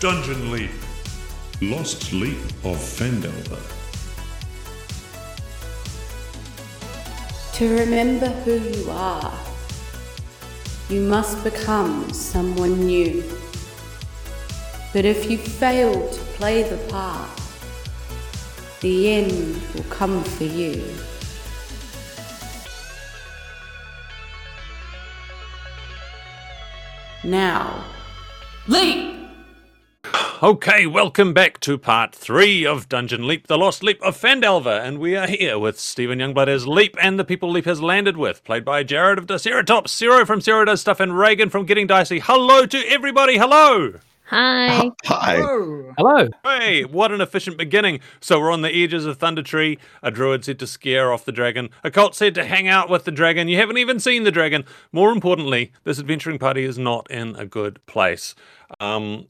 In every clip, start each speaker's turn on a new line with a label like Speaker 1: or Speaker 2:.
Speaker 1: Dungeon Leap.
Speaker 2: Lost Leap of Phandelver.
Speaker 3: To remember who you are, you must become someone new. But if you fail to play the part, the end will come for you. Now, leap!
Speaker 4: Okay, welcome back to part three of Dungeon Leap, the Lost Leap of Phandelver, and we are here with Steven Youngblood as Leap and the people Leap has landed with, played by Jarrod of Diceratops, Sero from Sero Does Stuff, and Reagan from Getting Dicey. Hello to everybody, hello!
Speaker 5: Hi.
Speaker 2: Hi.
Speaker 6: Hello.
Speaker 4: Hey, what an efficient beginning. So we're on the edges of Thunder Tree. A druid said to scare off the dragon. A cult said to hang out with the dragon. You haven't even seen the dragon. More importantly, this adventuring party is not in a good place. Um,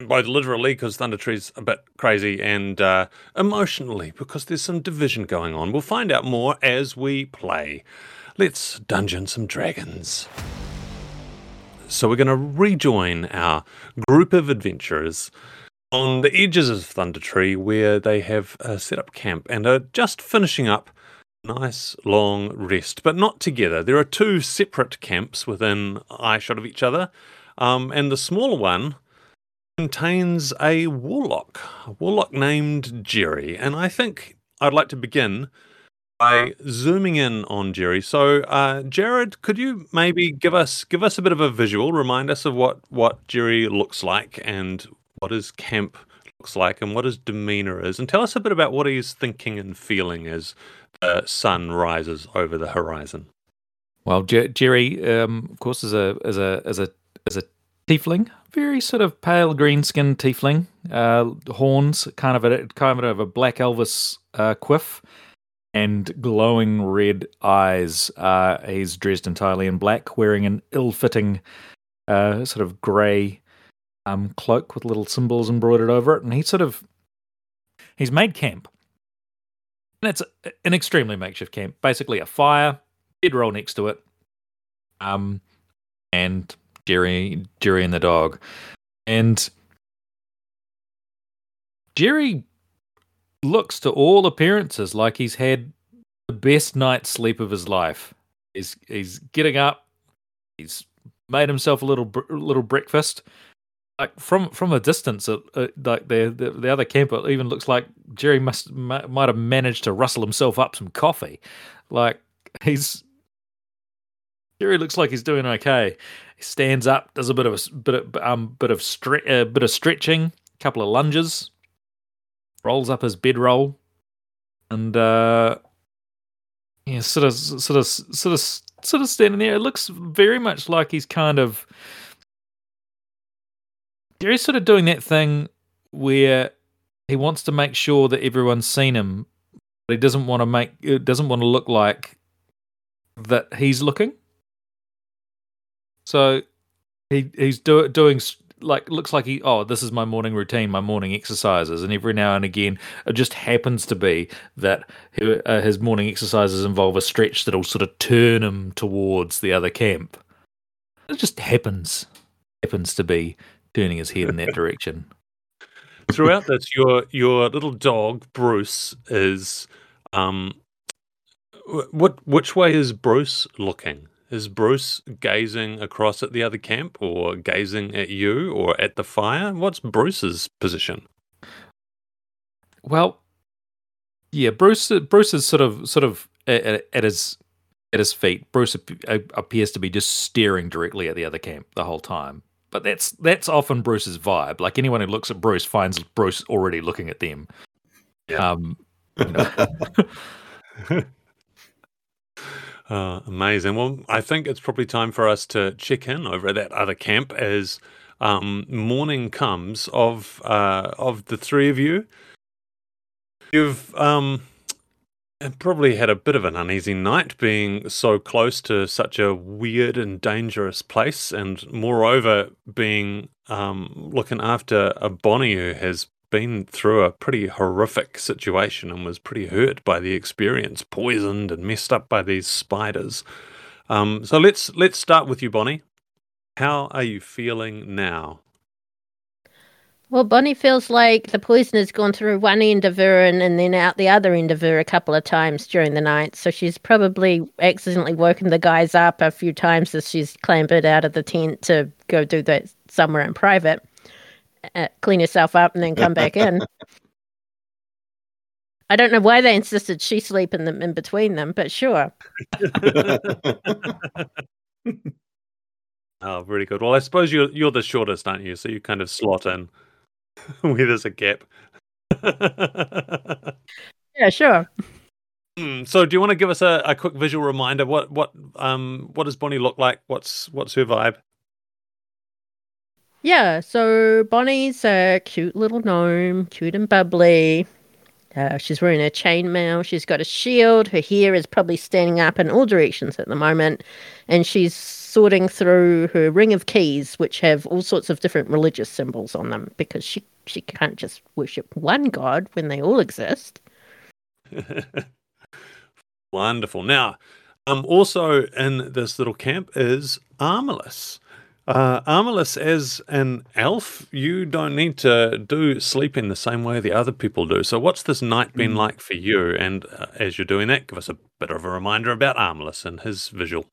Speaker 4: both literally because Thunder Tree's a bit crazy and uh, emotionally because there's some division going on. We'll find out more as we play. Let's dungeon some dragons. So we're going to rejoin our group of adventurers on the edges of Thunder Tree where they have uh, set up camp and are just finishing up nice long rest, but not together. There are two separate camps within eyeshot of each other, um, and the smaller one contains a warlock, a warlock named Jerry. And I think I'd like to begin by zooming in on Jerry. So, uh, Jarrod, could you maybe give us give us a bit of a visual, remind us of what what Jerry looks like and what his camp looks like and what his demeanor is, and tell us a bit about what he's thinking and feeling as the sun rises over the horizon.
Speaker 6: Well, Jer- Jerry, um, of course, is a is a is a is a tiefling, very sort of pale green skinned tiefling, uh, horns, kind of a kind of a black Elvis uh, quiff, and glowing red eyes. Uh, he's dressed entirely in black, wearing an ill fitting uh, sort of grey um, cloak with little symbols embroidered over it, and he's sort of he's made camp. And it's an extremely makeshift camp. Basically, a fire, bedroll next to it, um, and Jerry, Jerry and the dog, and Jerry looks to all appearances like he's had the best night's sleep of his life. He's he's getting up. He's made himself a little little breakfast. Like from from a distance, like the, the the other camper even looks like Jerry must might have managed to rustle himself up some coffee. Like he's Jerry looks like he's doing okay. He stands up, does a bit of a bit of um bit of stre- uh, bit of stretching, a couple of lunges, rolls up his bedroll, and uh, yeah, sort of sort of sort of sort of standing there. It looks very much like he's kind of Jerry's sort of doing that thing where he wants to make sure that everyone's seen him, but he doesn't want to make doesn't want to look like that he's looking. So he he's do, doing like looks like he oh this is my morning routine, my morning exercises, and every now and again it just happens to be that uh, his morning exercises involve a stretch that'll sort of turn him towards the other camp. It just happens happens to be turning his head in that direction.
Speaker 4: Throughout this, your your little dog Bruce is um, what which way is Bruce looking? Is Bruce gazing across at the other camp, or gazing at you, or at the fire? What's Bruce's position?
Speaker 6: Well, yeah, Bruce. Bruce is sort of sort of at, at, at his at his feet. Bruce appears to be just staring directly at the other camp the whole time. But that's that's often Bruce's vibe. Like anyone who looks at Bruce finds Bruce already looking at them.
Speaker 4: Yeah.
Speaker 6: Um, you know.
Speaker 4: Uh, amazing. Well, I think it's probably time for us to check in over at that other camp as um, morning comes of uh, of the three of you. You've um, probably had a bit of an uneasy night being so close to such a weird and dangerous place, and moreover, being um, looking after a Bonnie who has been through a pretty horrific situation and was pretty hurt by the experience, poisoned and messed up by these spiders. Um, so let's let's start with you, Bonnie. How are you feeling now?
Speaker 1: Well, Bonnie feels like the poison has gone through one end of her and, and then out the other end of her a couple of times during the night. So she's probably accidentally woken the guys up a few times as she's clambered out of the tent to go do that somewhere in private, clean yourself up, and then come back in. I don't know why they insisted she sleep in them in between them, but sure.
Speaker 4: Oh, really good. Well, I suppose you're you're the shortest, aren't you? So you kind of slot in where there's a gap.
Speaker 1: Yeah, sure.
Speaker 4: Hmm, so, do you want to give us a, a quick visual reminder? What what um what does Bonnie look like? What's what's her vibe?
Speaker 1: Yeah, so Bonnie's a cute little gnome, cute and bubbly. Uh, she's wearing a chainmail. She's got a shield. Her hair is probably standing up in all directions at the moment. And she's sorting through her ring of keys, which have all sorts of different religious symbols on them because she, she can't just worship one god when they all exist.
Speaker 4: Wonderful. Now, um, also in this little camp is Armilus. Uh, Armilus, as an elf, you don't need to do sleep in the same way the other people do. So, what's this night been
Speaker 5: Mm.
Speaker 4: like for you? And uh, as you're doing that, give us a bit of a reminder about Armilus and his visual.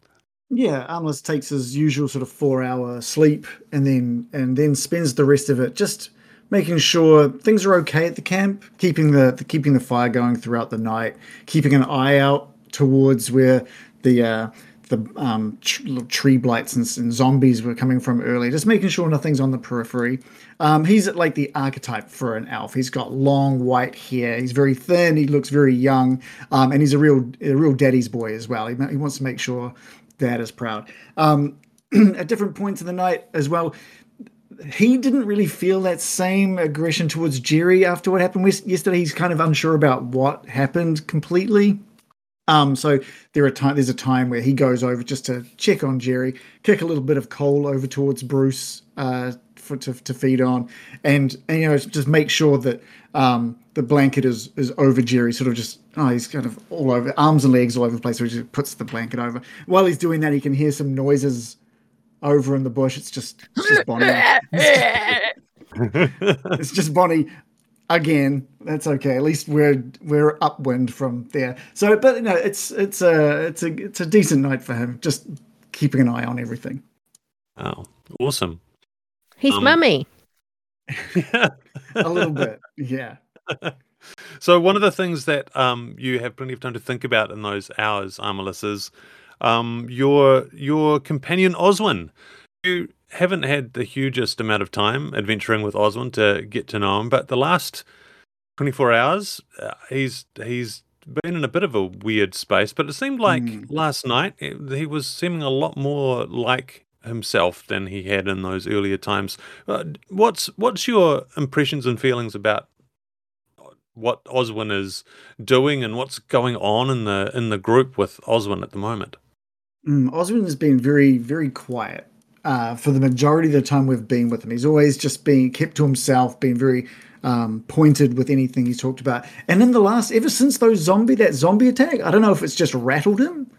Speaker 5: Yeah, Armless takes his usual sort of four hour sleep and then and then spends the rest of it just making sure things are okay at the camp, keeping the, the keeping the fire going throughout the night, keeping an eye out towards where the uh, the um, tr- tree blights and, and zombies were coming from earlier, just making sure nothing's on the periphery. Um, he's like the archetype for an elf. He's got long white hair. He's very thin. He looks very young, um, and he's a real a real daddy's boy as well. He, he wants to make sure dad is proud. Um, at different points in the night as well, he didn't really feel that same aggression towards Jerry after what happened yesterday. He's kind of unsure about what happened completely. Um, so there are time. There's a time where he goes over just to check on Jerry, kick a little bit of coal over towards Bruce uh, for to, to feed on, and, and you know just make sure that um, the blanket is is over Jerry. Sort of just oh he's kind of all over arms and legs all over the place. So he just puts the blanket over. While he's doing that, he can hear some noises over in the bush. It's just it's just Bonnie. it's just Bonnie again. That's okay. At least we're we're upwind from there. So, but you know, it's it's a it's a it's a decent night for him. Just keeping an eye on everything.
Speaker 4: Oh, awesome.
Speaker 1: He's
Speaker 4: Um,
Speaker 1: mummy.
Speaker 5: A little bit, yeah.
Speaker 4: so one of the things that um, you have plenty of time to think about in those hours, Armilus, is um, your your companion Oswin. You haven't had the hugest amount of time adventuring with Oswin to get to know him, but the last twenty four hours, uh, he's he's been in a bit of a weird space. But it seemed like
Speaker 5: Mm.
Speaker 4: last night it, he was seeming a lot more like himself than he had in those earlier times. Uh, what's what's your impressions and feelings about what Oswin is doing and what's going on in the in the group with Oswin at the moment.
Speaker 5: Mm, Osmond has been very, very quiet uh, for the majority of the time we've been with him. He's always just been kept to himself, been very um, pointed with anything he's talked about. And in the last, ever since those zombie, that zombie attack, I don't know if it's just rattled him,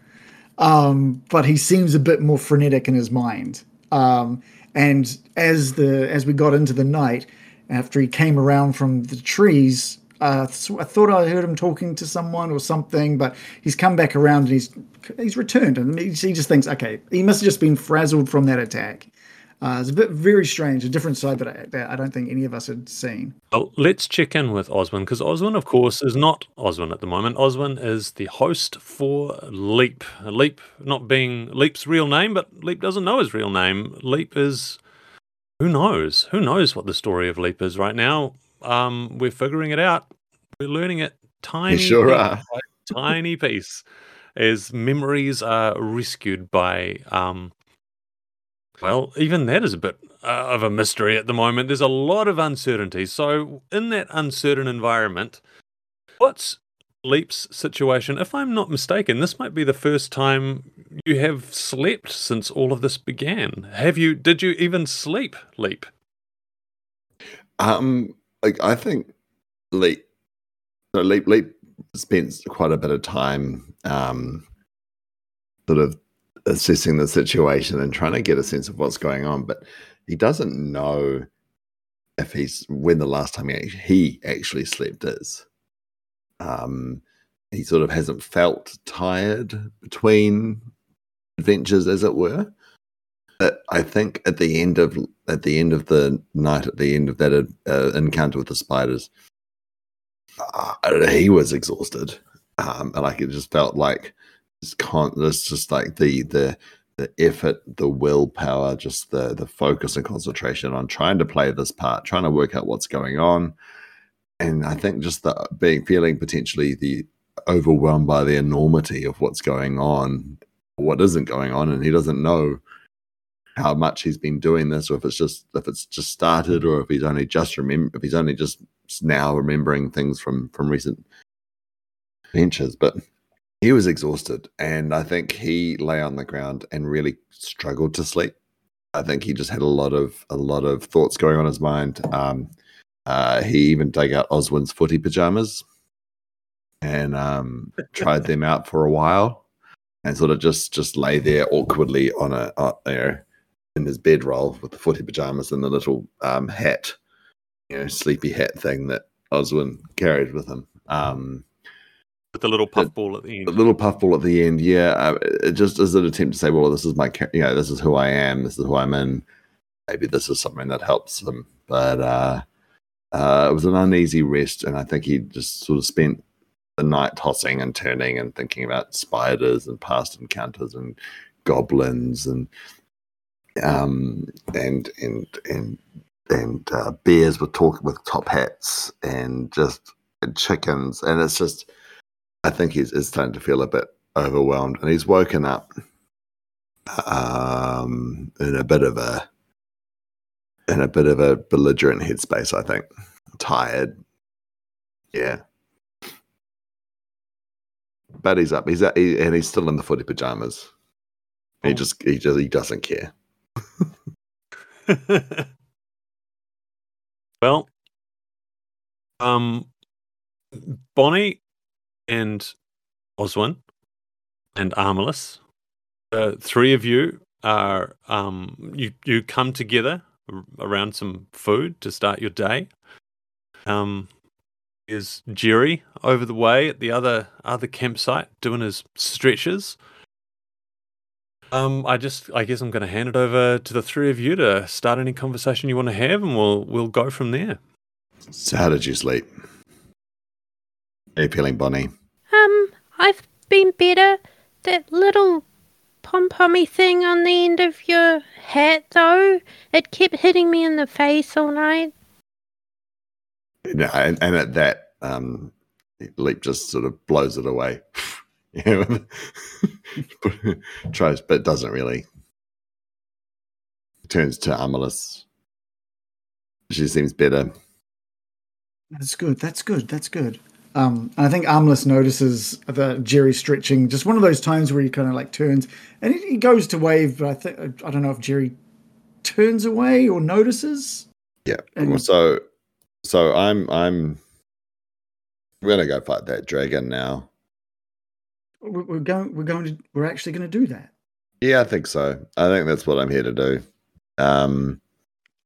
Speaker 5: um, but he seems a bit more frenetic in his mind. Um, and as the as we got into the night, after he came around from the trees, uh, I thought I heard him talking to someone or something, but he's come back around and he's he's returned, and he, just thinks, okay, he must have just been frazzled from that attack. Uh, it's a bit very strange, a different side that I, that I don't think any of us had seen.
Speaker 4: Well, let's check in with Oswin because Oswin, of course, is not Oswin at the moment. Oswin is the host for Leap. Leap not being Leap's real name, but Leap doesn't know his real name. Leap is who knows? Who knows what the story of Leap is right now? Um, we're figuring it out. We're learning it tiny,
Speaker 7: sure
Speaker 4: piece
Speaker 7: are.
Speaker 4: tiny piece, as memories are rescued by um, well, even that is a bit uh, of a mystery at the moment. There's a lot of uncertainty. So, in that uncertain environment, what's Leap's situation? If I'm not mistaken, this might be the first time you have slept since all of this began. Have you? Did you even sleep, Leap?
Speaker 7: Um, like I think Leap, so Leap, Leap spends quite a bit of time, um, sort of assessing the situation and trying to get a sense of what's going on, but he doesn't know if he's when the last time he actually, he actually slept is. Um, he sort of hasn't felt tired between adventures, as it were. I think at the end of at the end of the night, at the end of that uh, encounter with the spiders, uh, he was exhausted, um, and like it just felt like it's con- it's just like the the the effort, the willpower, just the the focus and concentration on trying to play this part, trying to work out what's going on, and I think just the being feeling potentially the overwhelmed by the enormity of what's going on, what isn't going on, and he doesn't know how much he's been doing this, or if it's just if it's just started, or if he's only just remember if he's only just now remembering things from from recent adventures. But he was exhausted, and I think he lay on the ground and really struggled to sleep. I think he just had a lot of a lot of thoughts going on in his mind. Um, uh, he even dug out Oswin's footy pajamas and um, tried them out for a while, and sort of just just lay there awkwardly on a uh, you know in his bedroll with the footy pajamas and the little um, hat, you know, sleepy hat thing that Oswin carried with him. Um,
Speaker 4: with the little puffball at the end.
Speaker 7: The little puffball at the end, yeah. Uh, it just as an attempt to say, well, this is my, you know, this is who I am, this is who I'm in. Maybe this is something that helps him, but uh, uh, it was an uneasy rest, and I think he just sort of spent the night tossing and turning and thinking about spiders and past encounters and goblins and um and and and and uh, bears with talk with top hats and just and chickens and it's just I think he's, he's starting to feel a bit overwhelmed, and he's woken up um, in a bit of a in a bit of a belligerent headspace. I think tired, yeah. But he's up. He's at, he, and he's still in the footy pajamas. He
Speaker 4: Oh.
Speaker 7: just he just he doesn't care.
Speaker 4: well, um, Bonnie and Oswin and Armalus, uh, three of you are um, you you come together around some food to start your day. Um, is Jerry over the way at the other other campsite doing his stretches? Um, I just, I guess I'm going to hand it over to the three of you to start any conversation you want to have, and we'll we'll go from there.
Speaker 7: So how did you sleep? How you feeling, Bonnie?
Speaker 1: Um, I've been better. That little pom pommy thing on the end of your hat, though, it kept hitting me in the face all night.
Speaker 7: No, and, and at that, um, Leap just sort of blows it away. yeah, tries, but doesn't really. Turns to Amalus. She seems better.
Speaker 5: That's good. That's good. That's good. Um, and I think Armless notices the Jerry stretching. Just one of those times where he kind of like turns and he, he goes to wave, but I think I don't know if Jerry turns away or notices.
Speaker 7: Yeah.
Speaker 5: And-
Speaker 7: so, so I'm I'm. We're gonna go fight that dragon now.
Speaker 5: We're, we're going. We're going to. We're actually going to do that.
Speaker 7: Yeah, I think so. I think that's what I'm here to do. Um.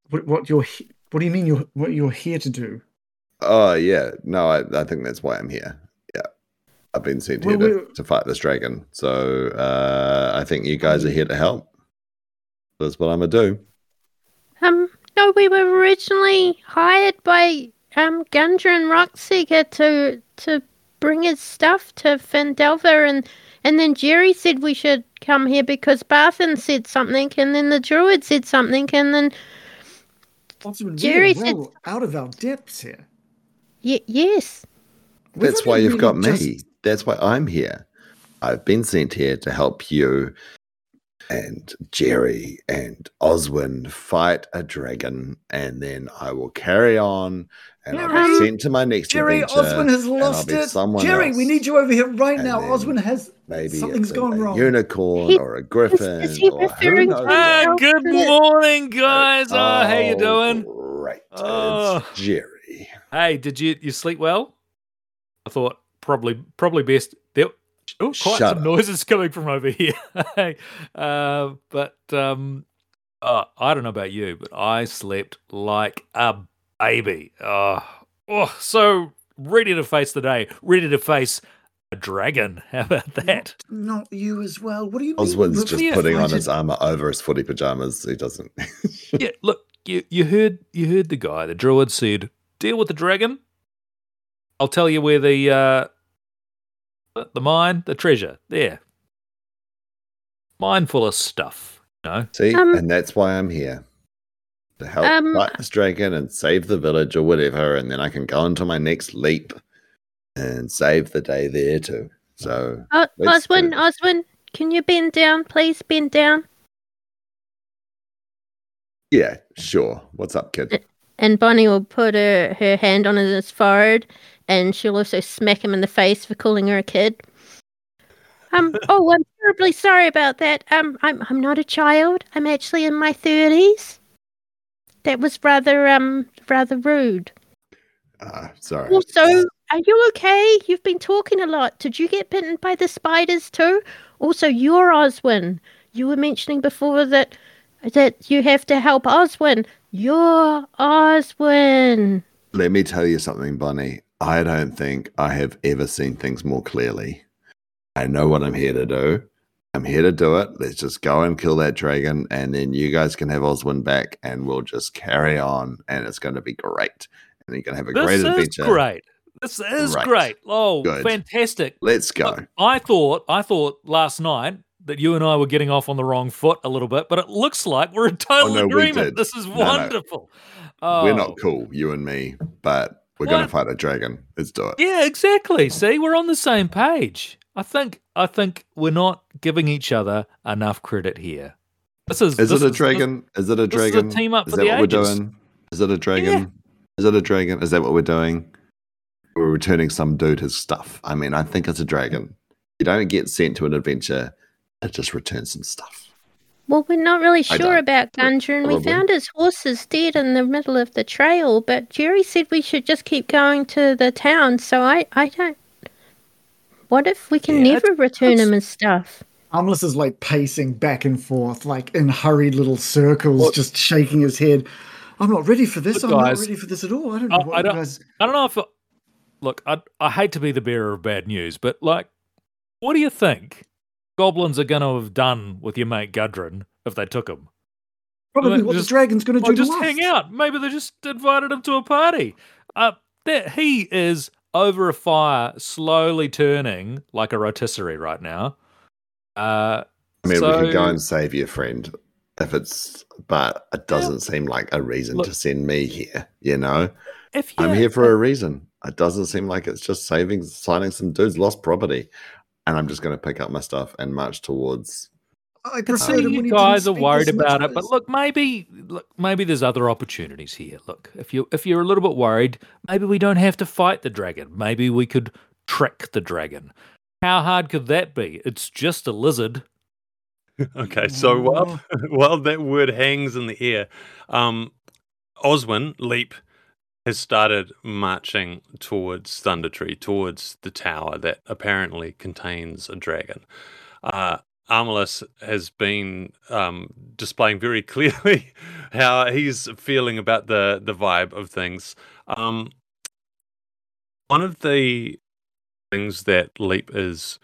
Speaker 5: What, what you're? What do you mean? You're what you're here to do?
Speaker 7: Oh yeah. No, I I think that's why I'm here. Yeah. I've been sent here to, to fight this dragon. So uh, I think you guys are here to help. That's what I'm gonna do.
Speaker 1: Um, no, we were originally hired by um Gundren Rockseeker to to bring his stuff to Phandelver, and and then Jerry said we should come here because Barthen said something, and then the druid said something, and then
Speaker 5: Osmond,
Speaker 1: Jerry
Speaker 5: we're
Speaker 1: said-
Speaker 5: well out of our depths here.
Speaker 1: y- yes,
Speaker 7: That's why you've got
Speaker 5: really
Speaker 7: me.
Speaker 5: just-
Speaker 7: That's why I'm here. I've been sent here to help you and Jerry and Oswin fight a dragon, and then I will carry on and I'll be sent to my next
Speaker 5: Jerry,
Speaker 7: adventure.
Speaker 5: Oswin has
Speaker 7: I'll
Speaker 5: lost
Speaker 7: be
Speaker 5: it.
Speaker 7: someone
Speaker 5: Jerry,
Speaker 7: else.
Speaker 5: we need you over here right
Speaker 7: And
Speaker 5: now.
Speaker 7: then
Speaker 5: Oswin has
Speaker 7: Maybe
Speaker 5: something's
Speaker 7: it's a,
Speaker 5: gone
Speaker 7: a
Speaker 5: wrong.
Speaker 7: unicorn
Speaker 1: He-
Speaker 7: or a griffin.
Speaker 1: is he
Speaker 7: or who
Speaker 1: referring
Speaker 7: knows
Speaker 1: to-
Speaker 7: what.
Speaker 6: Ah, good morning, guys. Oh, how you
Speaker 7: Oh,
Speaker 6: doing?
Speaker 7: Right,
Speaker 6: Oh.
Speaker 7: It's Jerry.
Speaker 6: Hey, did you you sleep well? I thought probably probably best. There, oh, quite
Speaker 7: Shut
Speaker 6: some
Speaker 7: up.
Speaker 6: noises coming from over here. uh, but um, uh, I don't know about you, but I slept like a baby. Oh, oh, so ready to face the day. Ready to face a dragon. How about that?
Speaker 5: Not you as well. What do you mean?
Speaker 7: Oswald's just
Speaker 6: Yeah.
Speaker 7: putting on his armor over his footy pajamas. He doesn't.
Speaker 6: yeah, look, you, you heard you heard the guy. The druid said, "Deal with the dragon. I'll tell you where the uh, the- the mine, the treasure, there. Mine full of stuff. You know,
Speaker 7: See,
Speaker 1: Um,
Speaker 7: and that's why I'm here to help
Speaker 1: Um,
Speaker 7: fight this dragon and save the village or whatever, and then I can go into my next leap and save the day there too. So Let's
Speaker 1: Oswin,
Speaker 7: do-
Speaker 1: Oswin, can you bend down, please? Bend down.
Speaker 7: yeah, sure. What's up, kid?
Speaker 1: And Bonnie will put her, her hand on his forehead and she'll also smack him in the face for calling her a kid. Um, oh, I'm terribly sorry about that. Um, I'm I'm not a child. I'm actually in my thirties. That was rather um rather rude.
Speaker 7: Ah, sorry.
Speaker 1: Also, are you okay? You've been talking a lot. Did you get bitten by the spiders too? Also, you're Oswin. You were mentioning before that that you have to help Oswin. You're Oswin.
Speaker 7: Let me tell you something, Bunny. I don't think I have ever seen things more clearly. I know what I'm here to do. I'm here to do it. Let's just go and kill that dragon, and then you guys can have Oswin back, and we'll just carry on, and it's going to be great. And you're going to have a great adventure.
Speaker 6: this
Speaker 7: great
Speaker 6: is
Speaker 7: adventure.
Speaker 6: great. This is
Speaker 7: Right.
Speaker 6: great. Oh,
Speaker 7: Good.
Speaker 6: fantastic.
Speaker 7: Let's go.
Speaker 6: Look, I thought I thought last night that you and I were getting off on the wrong foot a little bit, but it looks like we're in oh, total
Speaker 7: Oh, no,
Speaker 6: agreement. This is
Speaker 7: No, no.
Speaker 6: wonderful. Oh,
Speaker 7: We're not oh. cool, you and me, but we're going to fight a dragon. Let's do it.
Speaker 6: Yeah, exactly. See, we're on the same page. I think I think we're not giving each other enough credit here. This is
Speaker 7: Is
Speaker 6: this
Speaker 7: it a
Speaker 6: this-
Speaker 7: dragon? Is it a
Speaker 6: this is a
Speaker 7: dragon?
Speaker 6: team up
Speaker 7: is
Speaker 6: for
Speaker 7: that
Speaker 6: the
Speaker 7: what
Speaker 6: ages.
Speaker 7: we're doing? Is it a dragon? Is it a dragon? Is that what we're doing? We're returning some dude his stuff. I mean, I think it's a dragon. You don't get sent to an adventure to just return some stuff.
Speaker 1: Well, we're not really sure
Speaker 7: don't.
Speaker 1: about Gundren. We found his horses dead in the middle of the trail, but Jerry said we should just keep going to the town. So I, I don't. What if we can
Speaker 6: Yeah,
Speaker 1: never return
Speaker 6: it's-
Speaker 1: him and stuff?
Speaker 5: Armless is like pacing back and forth, like in hurried little circles,
Speaker 6: Look-
Speaker 5: just shaking his head. I'm not ready for this.
Speaker 6: Look,
Speaker 5: I'm
Speaker 6: guys,
Speaker 5: not ready for this at all. I don't know
Speaker 6: I-
Speaker 5: what
Speaker 6: I
Speaker 5: you
Speaker 6: don't-
Speaker 5: guys.
Speaker 6: I don't know if look, I I hate to be the bearer of bad news, but like, what do you think goblins are going to have done with your mate Gundren if they took him?
Speaker 5: Probably
Speaker 6: Well,
Speaker 5: what
Speaker 6: just-
Speaker 5: the dragon's going to do.
Speaker 6: just
Speaker 5: to
Speaker 6: hang out. Maybe they just invited him to a party. Uh, that he is over a fire, slowly turning like a rotisserie right now. Uh,
Speaker 7: I mean,
Speaker 6: so,
Speaker 7: we can go and save your friend if it's, but it doesn't seem like a reason
Speaker 6: Look-
Speaker 7: to send me here. You know,
Speaker 6: if you, I'm
Speaker 7: here for a reason. It doesn't seem like it's just saving, signing some dude's lost property, and I'm just going to pick up my stuff and march towards.
Speaker 5: I
Speaker 6: I can see
Speaker 5: preferred him when
Speaker 6: you guys are worried about it, but look, maybe look, maybe there's other opportunities here. Look, if you if you're a little bit worried, maybe we don't have to fight the dragon. Maybe we could trick the dragon. How hard could that be? It's just a lizard.
Speaker 4: Okay, so while while that word hangs in the air, um, Oswin Leap has started marching towards Thunder Tree, towards the tower that apparently contains a dragon. Uh, Armalus has been um, displaying very clearly how he's feeling about the the vibe of things. Um, one of the things that Leap is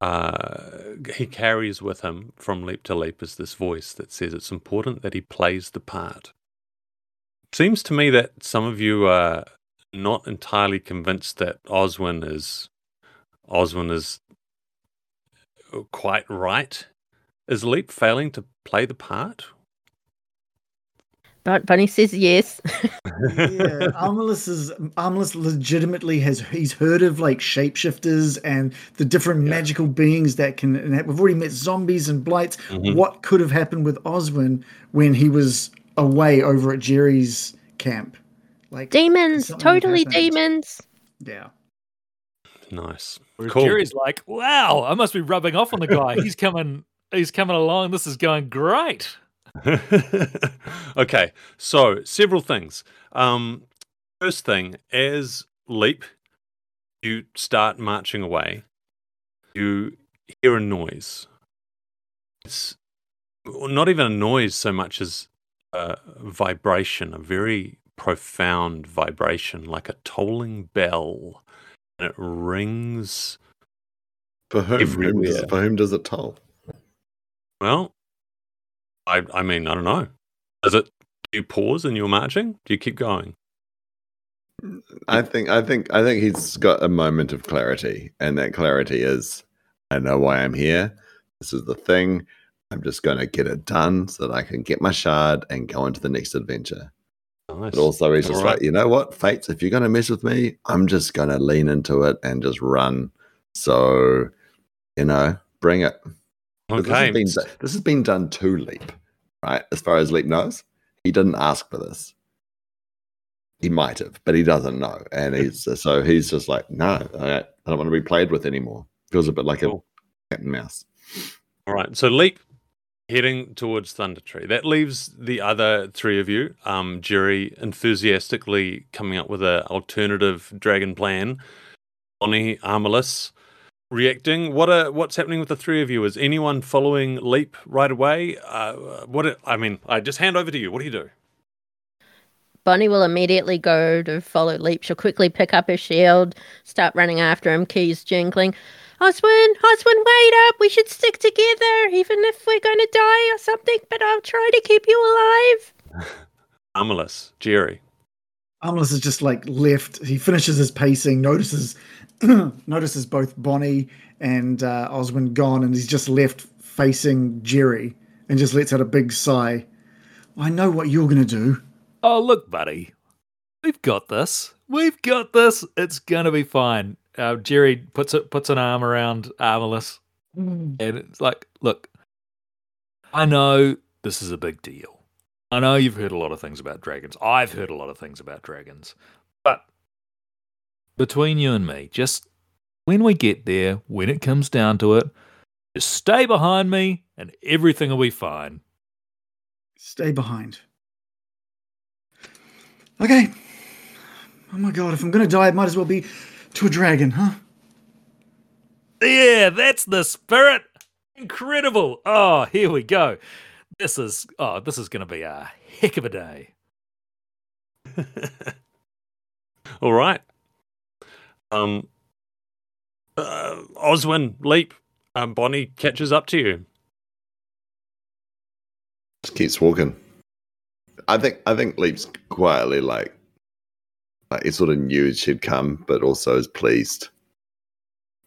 Speaker 4: uh, he carries with him from leap to leap is this voice that says it's important that he plays the part. Seems to me that some of you are not entirely convinced that Oswin is Oswin is quite right. Is Leap failing to play the part?
Speaker 1: But Bunny says yes.
Speaker 5: yeah, Armless is Armless legitimately has he's heard of like shapeshifters and the different magical beings that can. And we've already met zombies and blights.
Speaker 4: Mhm.
Speaker 5: What could have happened with Oswin when he was away over at Jerry's camp? Like
Speaker 1: demons, totally demons.
Speaker 5: Yeah.
Speaker 4: Nice.
Speaker 6: Whereas
Speaker 4: Cool.
Speaker 6: Jerry's like, wow, I must be rubbing off on the guy. He's coming. He's coming along. This is going great.
Speaker 4: okay, so several things. Um, first thing, as Leap, you start marching away, you hear a noise. It's not even a noise so much as a vibration, a very profound vibration, like a tolling bell, it rings.
Speaker 7: For whom? whom does, for whom does it toll?
Speaker 4: Well, I I mean I don't know. Does it? Do you pause in your marching? Do you keep going?
Speaker 7: I think I think I think he's got a moment of clarity, and that clarity is I know why I'm here. This is the thing. I'm just gonna get it done so that I can get my shard and go into the next adventure.
Speaker 4: Nice.
Speaker 7: But also he's just
Speaker 4: Alright.
Speaker 7: like, you know what, Fates, if you're gonna mess with me, I'm just gonna lean into it and just run. So, you know, bring it.
Speaker 4: Okay.
Speaker 7: This has, been, this has been done to Leap, right? As far as Leap knows, he didn't ask for this. He might have, but he doesn't know, and he's so he's just like, no, I, I don't want to be played with anymore. Feels a bit like
Speaker 4: Cool.
Speaker 7: a cat and mouse.
Speaker 4: All right. So Leap heading towards Thunder Tree. That leaves the other three of you. Um, Jerry enthusiastically coming up with an alternative dragon plan. Bonnie Armalus reacting. What are what's happening with the three of you? Is anyone following Leap right away? Uh, what I mean, I just hand over to you. What do you do?
Speaker 1: Bonnie will immediately go to follow Leap. She'll quickly pick up her shield, start running after him, keys jingling. Oswin, Oswin, wait up! We should stick together, even if we're going to die or something, but I'll try to keep you alive.
Speaker 4: Armalus, Jerry.
Speaker 5: Armless is just like left. He finishes his pacing, notices notices both Bonnie and uh, Oswin gone, and he's just left facing Jerry and just lets out a big sigh. I know what you're gonna do.
Speaker 6: Oh, look, buddy. We've got this. We've got this. It's gonna be fine. Uh, Jerry puts it puts an arm around Armalus, and it's like, look, I know this is a big deal. I know you've heard a lot of things about dragons. I've heard a lot of things about dragons, but between you and me, just when we get there, when it comes down to it, just stay behind me, and everything will be fine.
Speaker 5: Stay behind. Okay. Oh my god, if I'm gonna die, it might as well be to a dragon, huh?
Speaker 6: Yeah, that's the spirit. Incredible. Oh, here we go. This is oh, this is going to be a heck of a day.
Speaker 4: All right. Um, uh, Oswin, Leap, um, Bonnie catches up to you.
Speaker 7: Just keeps walking. I think I think Leap's quietly like like he sort of knew she'd come, but also is pleased.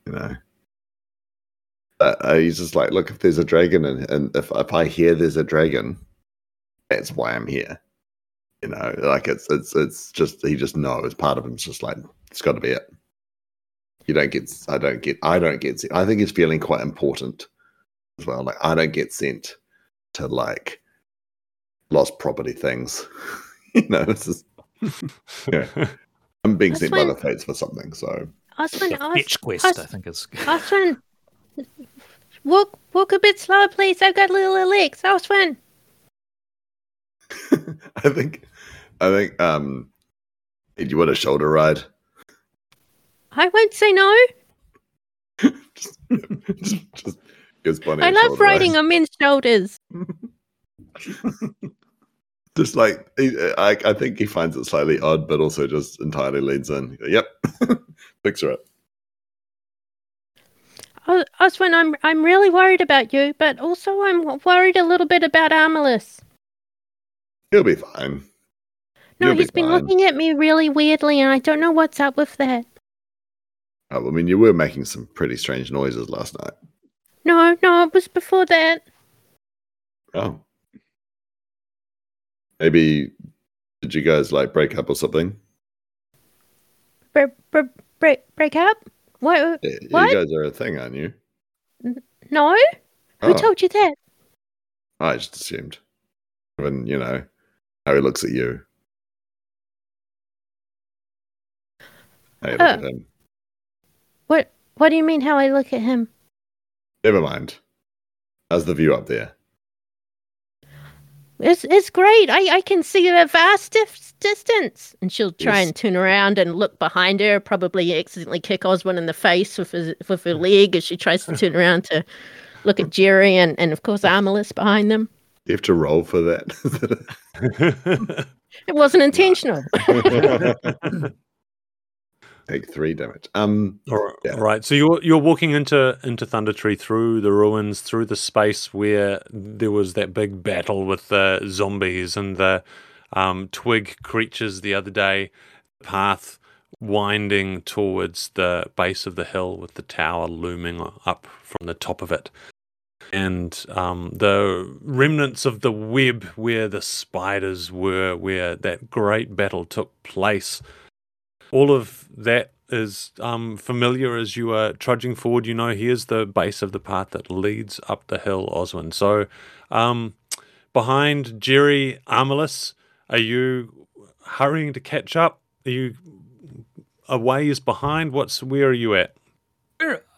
Speaker 7: You know. Uh, uh, he's just like, look, if there's a dragon, and, and if if I hear there's a dragon, that's why I'm here. You know, like it's it's it's just he just knows. Part of him's just like it's got to be it. You don't get. I don't get. I don't get. I think he's feeling quite important as well. Like I don't get sent to like lost property things. you know, this is yeah. I'm being
Speaker 1: That's
Speaker 7: sent by the fates for something. So
Speaker 1: Oswin,
Speaker 6: The
Speaker 1: Os-
Speaker 6: fetch quest,
Speaker 1: Os-
Speaker 6: I think is.
Speaker 1: Oswin, walk, walk a bit slower, please. I've got little legs. Oswin.
Speaker 7: I think, I think, um, do you want a shoulder ride?
Speaker 1: I won't say no.
Speaker 7: just, just gives Bonnie.
Speaker 1: I
Speaker 7: a
Speaker 1: love riding
Speaker 7: ride.
Speaker 1: on men's shoulders.
Speaker 7: Just like I, I think he finds it slightly odd, but also just entirely leans in. Yep, picks her up.
Speaker 1: Oswin, I'm I'm really worried about you, but also I'm worried a little bit about Armalus.
Speaker 7: He'll be fine.
Speaker 1: No,
Speaker 7: You'll be
Speaker 1: he's been
Speaker 7: fine.
Speaker 1: looking at me really weirdly, and I don't know what's up with that.
Speaker 7: Oh, I mean, you were making some pretty strange noises last night.
Speaker 1: No, no, it was before that.
Speaker 7: Oh, maybe did you guys like break up or something?
Speaker 1: Break, break, break, break up? What?
Speaker 7: Yeah,
Speaker 1: What?
Speaker 7: You guys are a thing, aren't you?
Speaker 1: No? Who
Speaker 7: Oh.
Speaker 1: told you that?
Speaker 7: I just assumed. When you know how he looks at you. How you look
Speaker 1: Uh.
Speaker 7: at him.
Speaker 1: What? What do you mean? How I look at him?
Speaker 7: Never mind. How's the view up there?
Speaker 1: It's it's great. I, I can see a vast dif- distance. And she'll try
Speaker 7: Yes.
Speaker 1: and turn around and look behind her. Probably accidentally kick Oswin in the face with his, with her leg as she tries to turn around to look at Jerry and, and of course Armalus behind them.
Speaker 7: You have to roll for that?
Speaker 1: It wasn't intentional.
Speaker 7: Take three damage. Um,
Speaker 4: All right,
Speaker 7: Yeah.
Speaker 4: all right. So you're you're walking into into Thunder Tree through the ruins, through the space where there was that big battle with the zombies and the um, twig creatures the other day. Path winding towards the base of the hill with the tower looming up from the top of it, and um, the remnants of the web where the spiders were, where that great battle took place all of that is um, familiar as you are trudging forward. You know, here's the base of the path that leads up the hill, Oswin. So, um, behind Jerry Armalus, are you hurrying to catch up? Are you a ways behind? What's where are you at?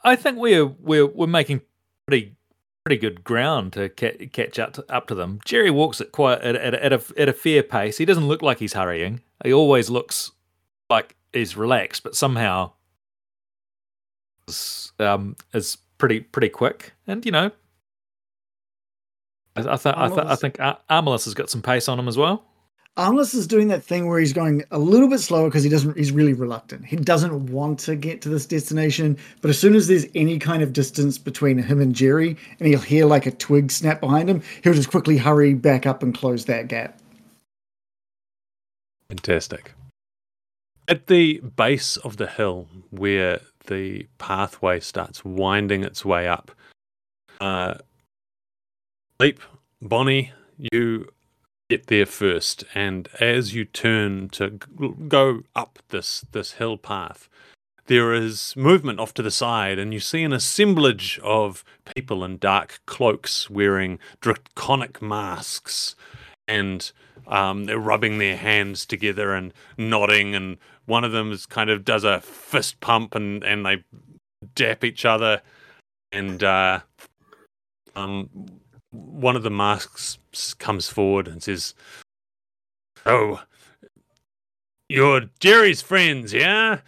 Speaker 6: I think we're we're we're making pretty pretty good ground to ca- catch up to, up to them. Jerry walks at quite at, at, at a at a fair pace. He doesn't look like he's hurrying. He always looks like he's relaxed, but somehow is, um, is pretty pretty quick. And you know, I, I, th- I, th- I think Ar- Armalus has got some pace on him as well.
Speaker 5: Armless is doing that thing where he's going a little bit slower because he doesn't. He's really reluctant. He doesn't want to get to this destination. But as soon as there's any kind of distance between him and Jerry, and he'll hear like a twig snap behind him, he'll just quickly hurry back up and close that gap.
Speaker 4: Fantastic. At the base of the hill, where the pathway starts winding its way up, uh, Leap, Bonnie, you get there first, and as you turn to go up this this hill path, there is movement off to the side, and you see an assemblage of people in dark cloaks wearing draconic masks, and um, they're rubbing their hands together and nodding, and one of them is kind of does a fist pump, and and they dap each other, and uh, um, one of the masks comes forward and says, "Oh, you're Jerry's friends, yeah?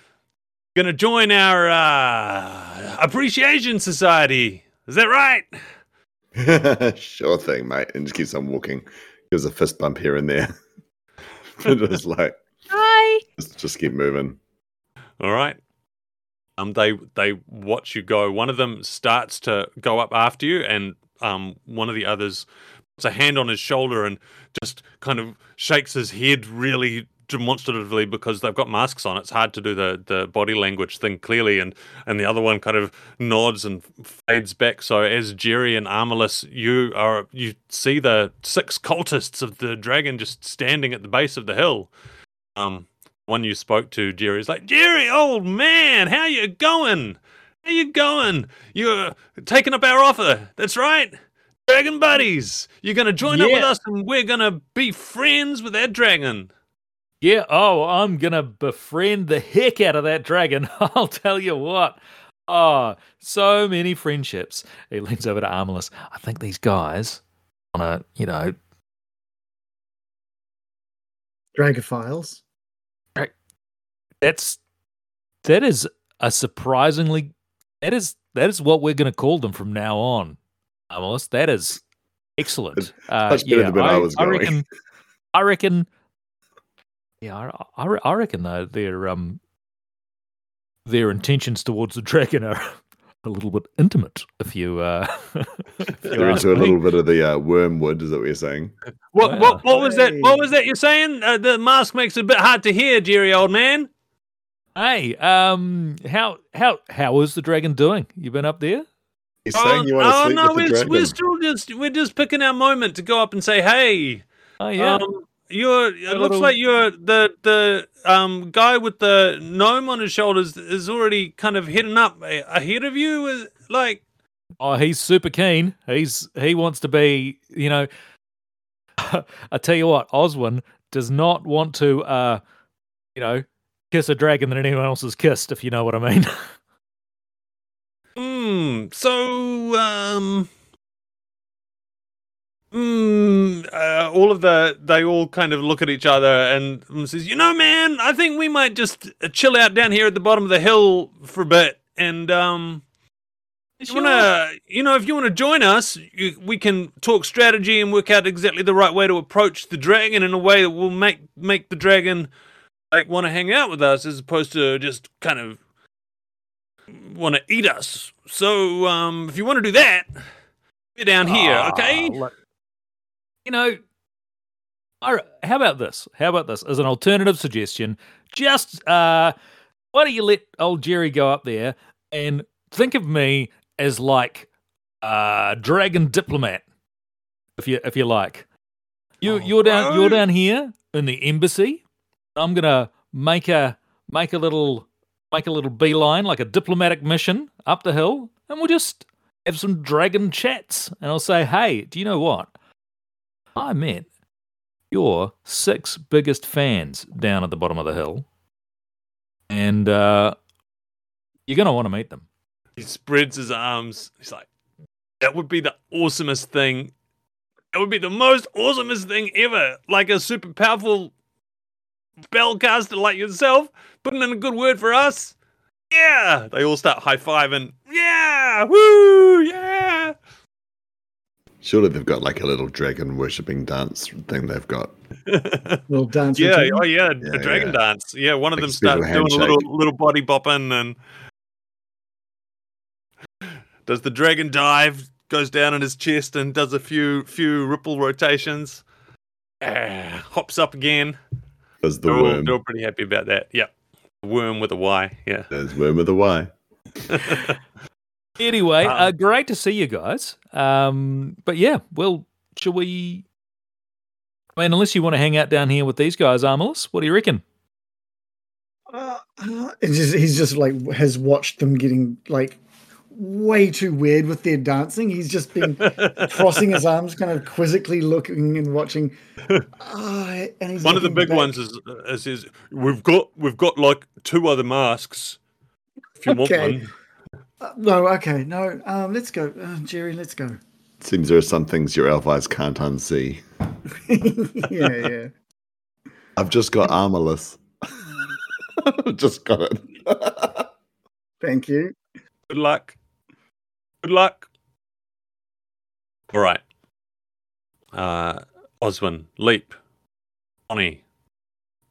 Speaker 4: Gonna join our uh, appreciation society? Is that right?"
Speaker 7: sure thing, mate. And just keeps on walking. Gives a fist bump here and there. just like
Speaker 1: Hi.
Speaker 7: just, just keep moving.
Speaker 4: All right. Um, they they watch you go. One of them starts to go up after you, and um, one of the others puts a hand on his shoulder and just kind of shakes his head really demonstratively because they've got masks on. It's hard to do the, the body language thing clearly, and and the other one kind of nods and fades back. So as Jerry and Armalus, you are you see the six cultists of the dragon just standing at the base of the hill. Um, one you spoke to, Jerry's like, Jerry, old man, how you going? How you going? You're taking up our offer. That's right. Dragon buddies. You're gonna join up with us and we're gonna be friends with that dragon.
Speaker 6: Yeah, oh, I'm gonna befriend the heck out of that dragon. I'll tell you what. Oh, so many friendships. He leans over to Armalus. I think these guys on a, you know,
Speaker 5: Dragophiles.
Speaker 6: that's that is a surprisingly that is that is what we're gonna call them from now on. Armalus. That is excellent. Uh,
Speaker 7: much better than when I was
Speaker 6: I
Speaker 7: going.
Speaker 6: reckon I reckon Yeah, I, I, I reckon though their um their intentions towards the dragon are a little bit intimate. If you uh, if
Speaker 7: they're
Speaker 6: ask
Speaker 7: into a
Speaker 6: me.
Speaker 7: little bit of the uh, wormwood, is that what you're saying?
Speaker 4: What
Speaker 6: Wow.
Speaker 4: what what was that? What was that you're saying? Uh, the mask makes it a bit hard to hear, Jerry, old man.
Speaker 6: Hey, um, how how how is the dragon doing? You been up there?
Speaker 7: He's saying you want to
Speaker 4: oh
Speaker 7: sleep
Speaker 4: no,
Speaker 7: with the
Speaker 4: we're,
Speaker 7: dragon.
Speaker 4: we're still just we're just picking our moment to go up and say, hey,
Speaker 6: Oh yeah.
Speaker 4: Um, you're. It looks
Speaker 6: little-
Speaker 4: like you're the the um guy with the gnome on his shoulders is already kind of heading up ahead of you. Is- Like,
Speaker 6: Oh, he's super keen. He's he wants to be, you know. I tell you what, Oswin does not want to, uh, you know, kiss a dragon that anyone else has kissed. If you know what I mean.
Speaker 4: hmm. So, um. Hmm. Uh, all of the they all kind of look at each other and says, "You know, man, I think we might just chill out down here at the bottom of the hill for a bit." And um, you wanna, you know, if you wanna join us, you, we can talk strategy and work out exactly the right way to approach the dragon in a way that will make make the dragon like want to hang out with us as opposed to just kind of want to eat us. So, um, if you want to do that, we're down here, okay?
Speaker 6: Ah, look, you know, how about this? How about this as an alternative suggestion? Just uh, why don't you let old Jerry go up there and think of me as like uh, dragon diplomat, if you if you like. You you're down you're down here in the embassy. I'm gonna make a make a little make a little beeline like a diplomatic mission up the hill, and we'll just have some dragon chats. And I'll say, hey, do you know what? I met your six biggest fans down at the bottom of the hill, and uh, you're gonna want to meet them.
Speaker 4: He spreads his arms. He's like, that would be the awesomest thing. That would be the most awesomest thing ever. Like a super powerful spellcaster like yourself, putting in a good word for us. Yeah. They all start high fiving. Yeah. Woo. Yeah.
Speaker 7: Surely they've got like a little dragon worshipping dance thing they've got.
Speaker 5: Little dance.
Speaker 4: yeah.
Speaker 5: routine.
Speaker 4: Oh, yeah.
Speaker 7: Yeah,
Speaker 4: the dragon
Speaker 7: yeah.
Speaker 4: dance. Yeah. One of
Speaker 7: Like a
Speaker 4: them starts
Speaker 7: special
Speaker 4: doing a little, little body bopping and does the dragon dive, goes down in his chest and does a few few ripple rotations. Ah, hops up again.
Speaker 7: Does the
Speaker 4: they're, all,
Speaker 7: worm?
Speaker 4: they're all pretty happy about that. Yep. Worm with a Y. Yeah.
Speaker 7: There's worm with a Y.
Speaker 6: Anyway,
Speaker 4: Um,
Speaker 6: uh, great to see you guys. Um, but yeah, well, shall we? I mean, unless you want to hang out down here with these guys, Armalus, what do you reckon?
Speaker 5: Uh, uh, it's just, he's just like has watched them getting like way too weird with their dancing. He's just been crossing his arms, kind of quizzically looking and watching. Uh, and he's
Speaker 4: One of the big
Speaker 5: back.
Speaker 4: ones is, is is we've got we've got like two other masks. If you want one.
Speaker 5: Uh, no, okay, no. Um, let's go, uh, Jerry. Let's go.
Speaker 7: Seems there are some things your elf eyes can't unsee.
Speaker 5: yeah, yeah.
Speaker 7: I've just got armorless. just got it.
Speaker 5: Thank you.
Speaker 4: Good luck. Good luck. All right. Uh, Oswin, leap. Bonnie,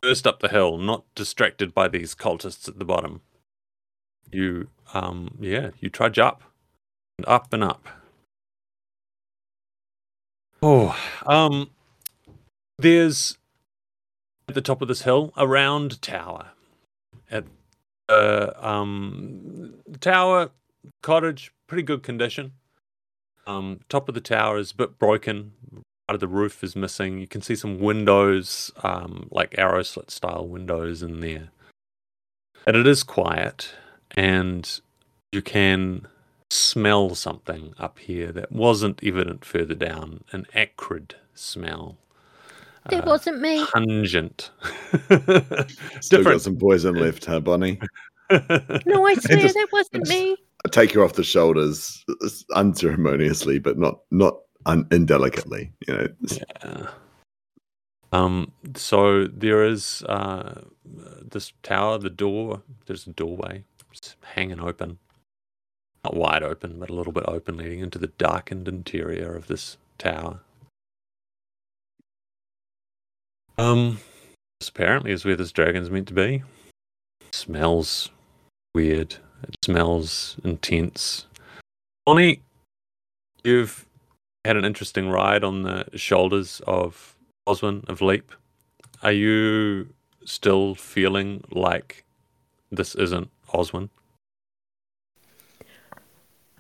Speaker 4: burst up the hill, not distracted by these cultists at the bottom. You, um, yeah, you trudge up and up and up. Oh, um, there's at the top of this hill a round tower. At uh, um, tower cottage, pretty good condition. Um, top of the tower is a bit broken. Part of the roof is missing. You can see some windows, um, like arrow slit style windows in there. And it is quiet, and you can smell something up here that wasn't evident further down an acrid smell.
Speaker 1: It
Speaker 4: Uh,
Speaker 1: wasn't me.
Speaker 4: pungent.
Speaker 7: Still got some poison left, huh, Bonnie?
Speaker 1: No, I swear
Speaker 7: just-
Speaker 1: that wasn't
Speaker 7: just-
Speaker 1: me.
Speaker 7: I take her off the shoulders unceremoniously, but not not un- indelicately. You know,
Speaker 4: Yeah. Um. So there is uh, this tower. The door. There's a doorway. Hanging open. Not wide open, but a little bit open, leading into the darkened interior of this tower. Um. This apparently is where this dragon's meant to be. smells weird. It smells intense. Bonnie, you've had an interesting ride on the shoulders of Oswin of Leap. Are you still feeling like this isn't Oswin?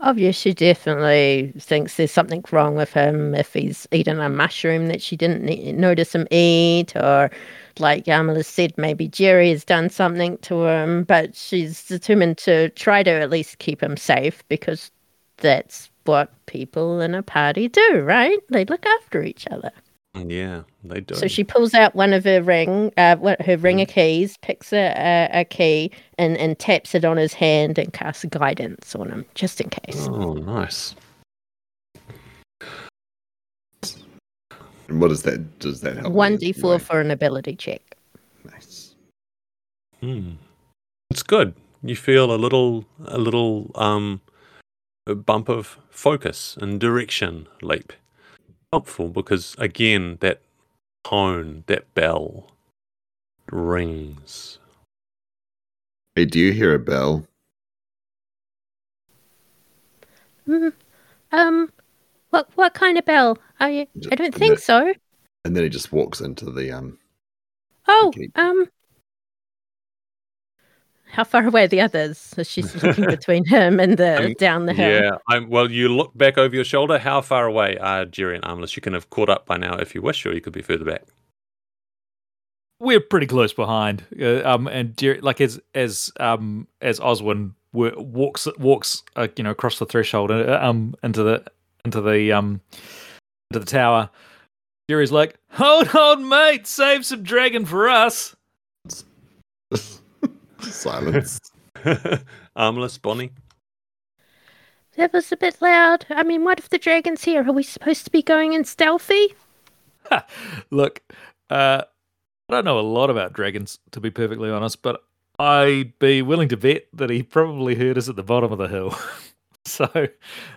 Speaker 1: Oh, Obviously, she definitely thinks there's something wrong with him if he's eaten a mushroom that she didn't notice him eat, or like Amala said, maybe Jerry has done something to him. But she's determined to try to at least keep him safe because that's what people in a party do, right? They look after each other.
Speaker 4: Yeah, they do.
Speaker 1: So she pulls out one of her ring, uh, one- her ring of keys, picks a, a, a key, and, and taps it on his hand and casts guidance on him, just in case.
Speaker 4: Oh, nice.
Speaker 7: and what does that does that help?
Speaker 1: One d four for an ability check.
Speaker 7: Nice.
Speaker 4: Hmm. It's good. You feel a little, a little, um, a bump of focus and direction leap. Helpful because, again, that tone, that bell rings.
Speaker 7: Hey, do you hear a bell?
Speaker 1: Mm, um, what what kind of bell? I I don't
Speaker 7: Just-
Speaker 1: think so.
Speaker 7: And then he just walks into the um.
Speaker 1: Oh,
Speaker 7: Okay.
Speaker 1: um, how far away are the others? So she's looking between him and the
Speaker 4: Um,
Speaker 1: down the hill.
Speaker 4: Yeah, I'm, well, you look back over your shoulder. How far away are Jerry and Armless? You can have caught up by now if you wish, or you could be further back.
Speaker 6: We're pretty close behind. Uh, um, and Jerry, like as as um as Oswin wa- walks walks uh, you know across the threshold uh, um into the into the um into the tower, Jerry's like, "Hold on, mate, save some dragon for us."
Speaker 7: Silence.
Speaker 4: Armless, Bonnie.
Speaker 1: That was a bit loud. I mean, what if the dragon's here? Are we supposed to be going in stealthy?
Speaker 6: Look, uh, I don't know a lot about dragons, to be perfectly honest, but I'd be willing to bet that he probably heard us at the bottom of the hill. so,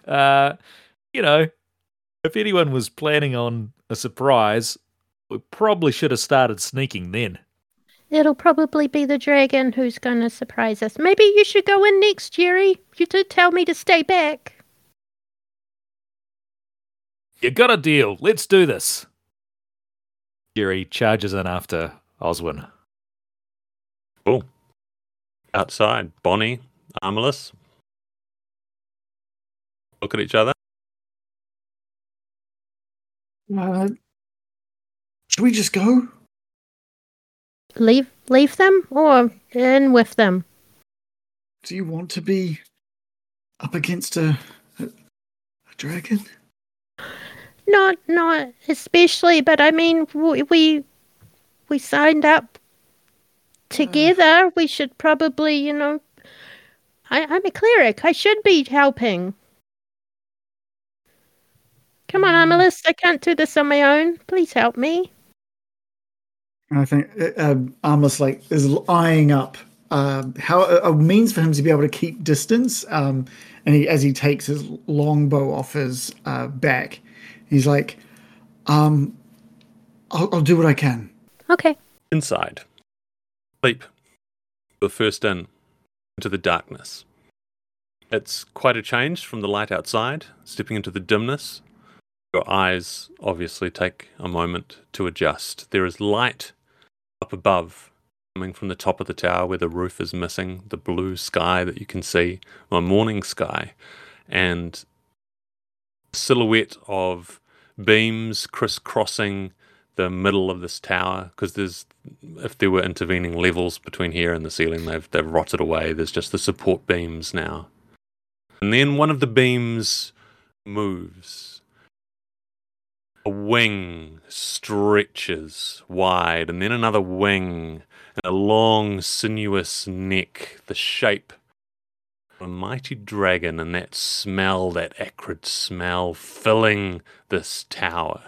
Speaker 6: uh, you know, if anyone was planning on a surprise, we probably should have started sneaking then.
Speaker 1: It'll probably be the dragon who's going to surprise us. Maybe you should go in next, Jerry. You did tell me to stay back.
Speaker 6: You got a deal. Let's do this. Jerry charges in after Oswin.
Speaker 4: Cool. Outside, Bonnie, Armless. Look at each other.
Speaker 5: Uh, should we just go?
Speaker 1: Leave, leave them, or in with them.
Speaker 5: Do you want to be up against a a, a dragon?
Speaker 1: Not, not especially, but I mean, we we, we signed up together. Hmm. We should probably, you know. I, I'm a cleric. I should be helping. Come on, Amelis. Hmm. I can't do this on my own. Please help me.
Speaker 5: And I think uh, Armless like is eyeing up um, how a, a means for him to be able to keep distance. Um, and he, as he takes his longbow off his uh, back, he's like, um, I'll, "I'll do what I can."
Speaker 1: Okay.
Speaker 4: Inside. Leap. The first in. Into the darkness. It's quite a change from the light outside, stepping into the dimness. Your eyes obviously take a moment to adjust. There is light up above, coming from the top of the tower where the roof is missing, the blue sky that you can see, my morning sky, and silhouette of beams crisscrossing the middle of this tower because there's if there were intervening levels between here and the ceiling they've they've rotted away. There's just the support beams now. And then one of the beams moves a wing stretches wide and then another wing and a long sinuous neck the shape of a mighty dragon and that smell that acrid smell filling this tower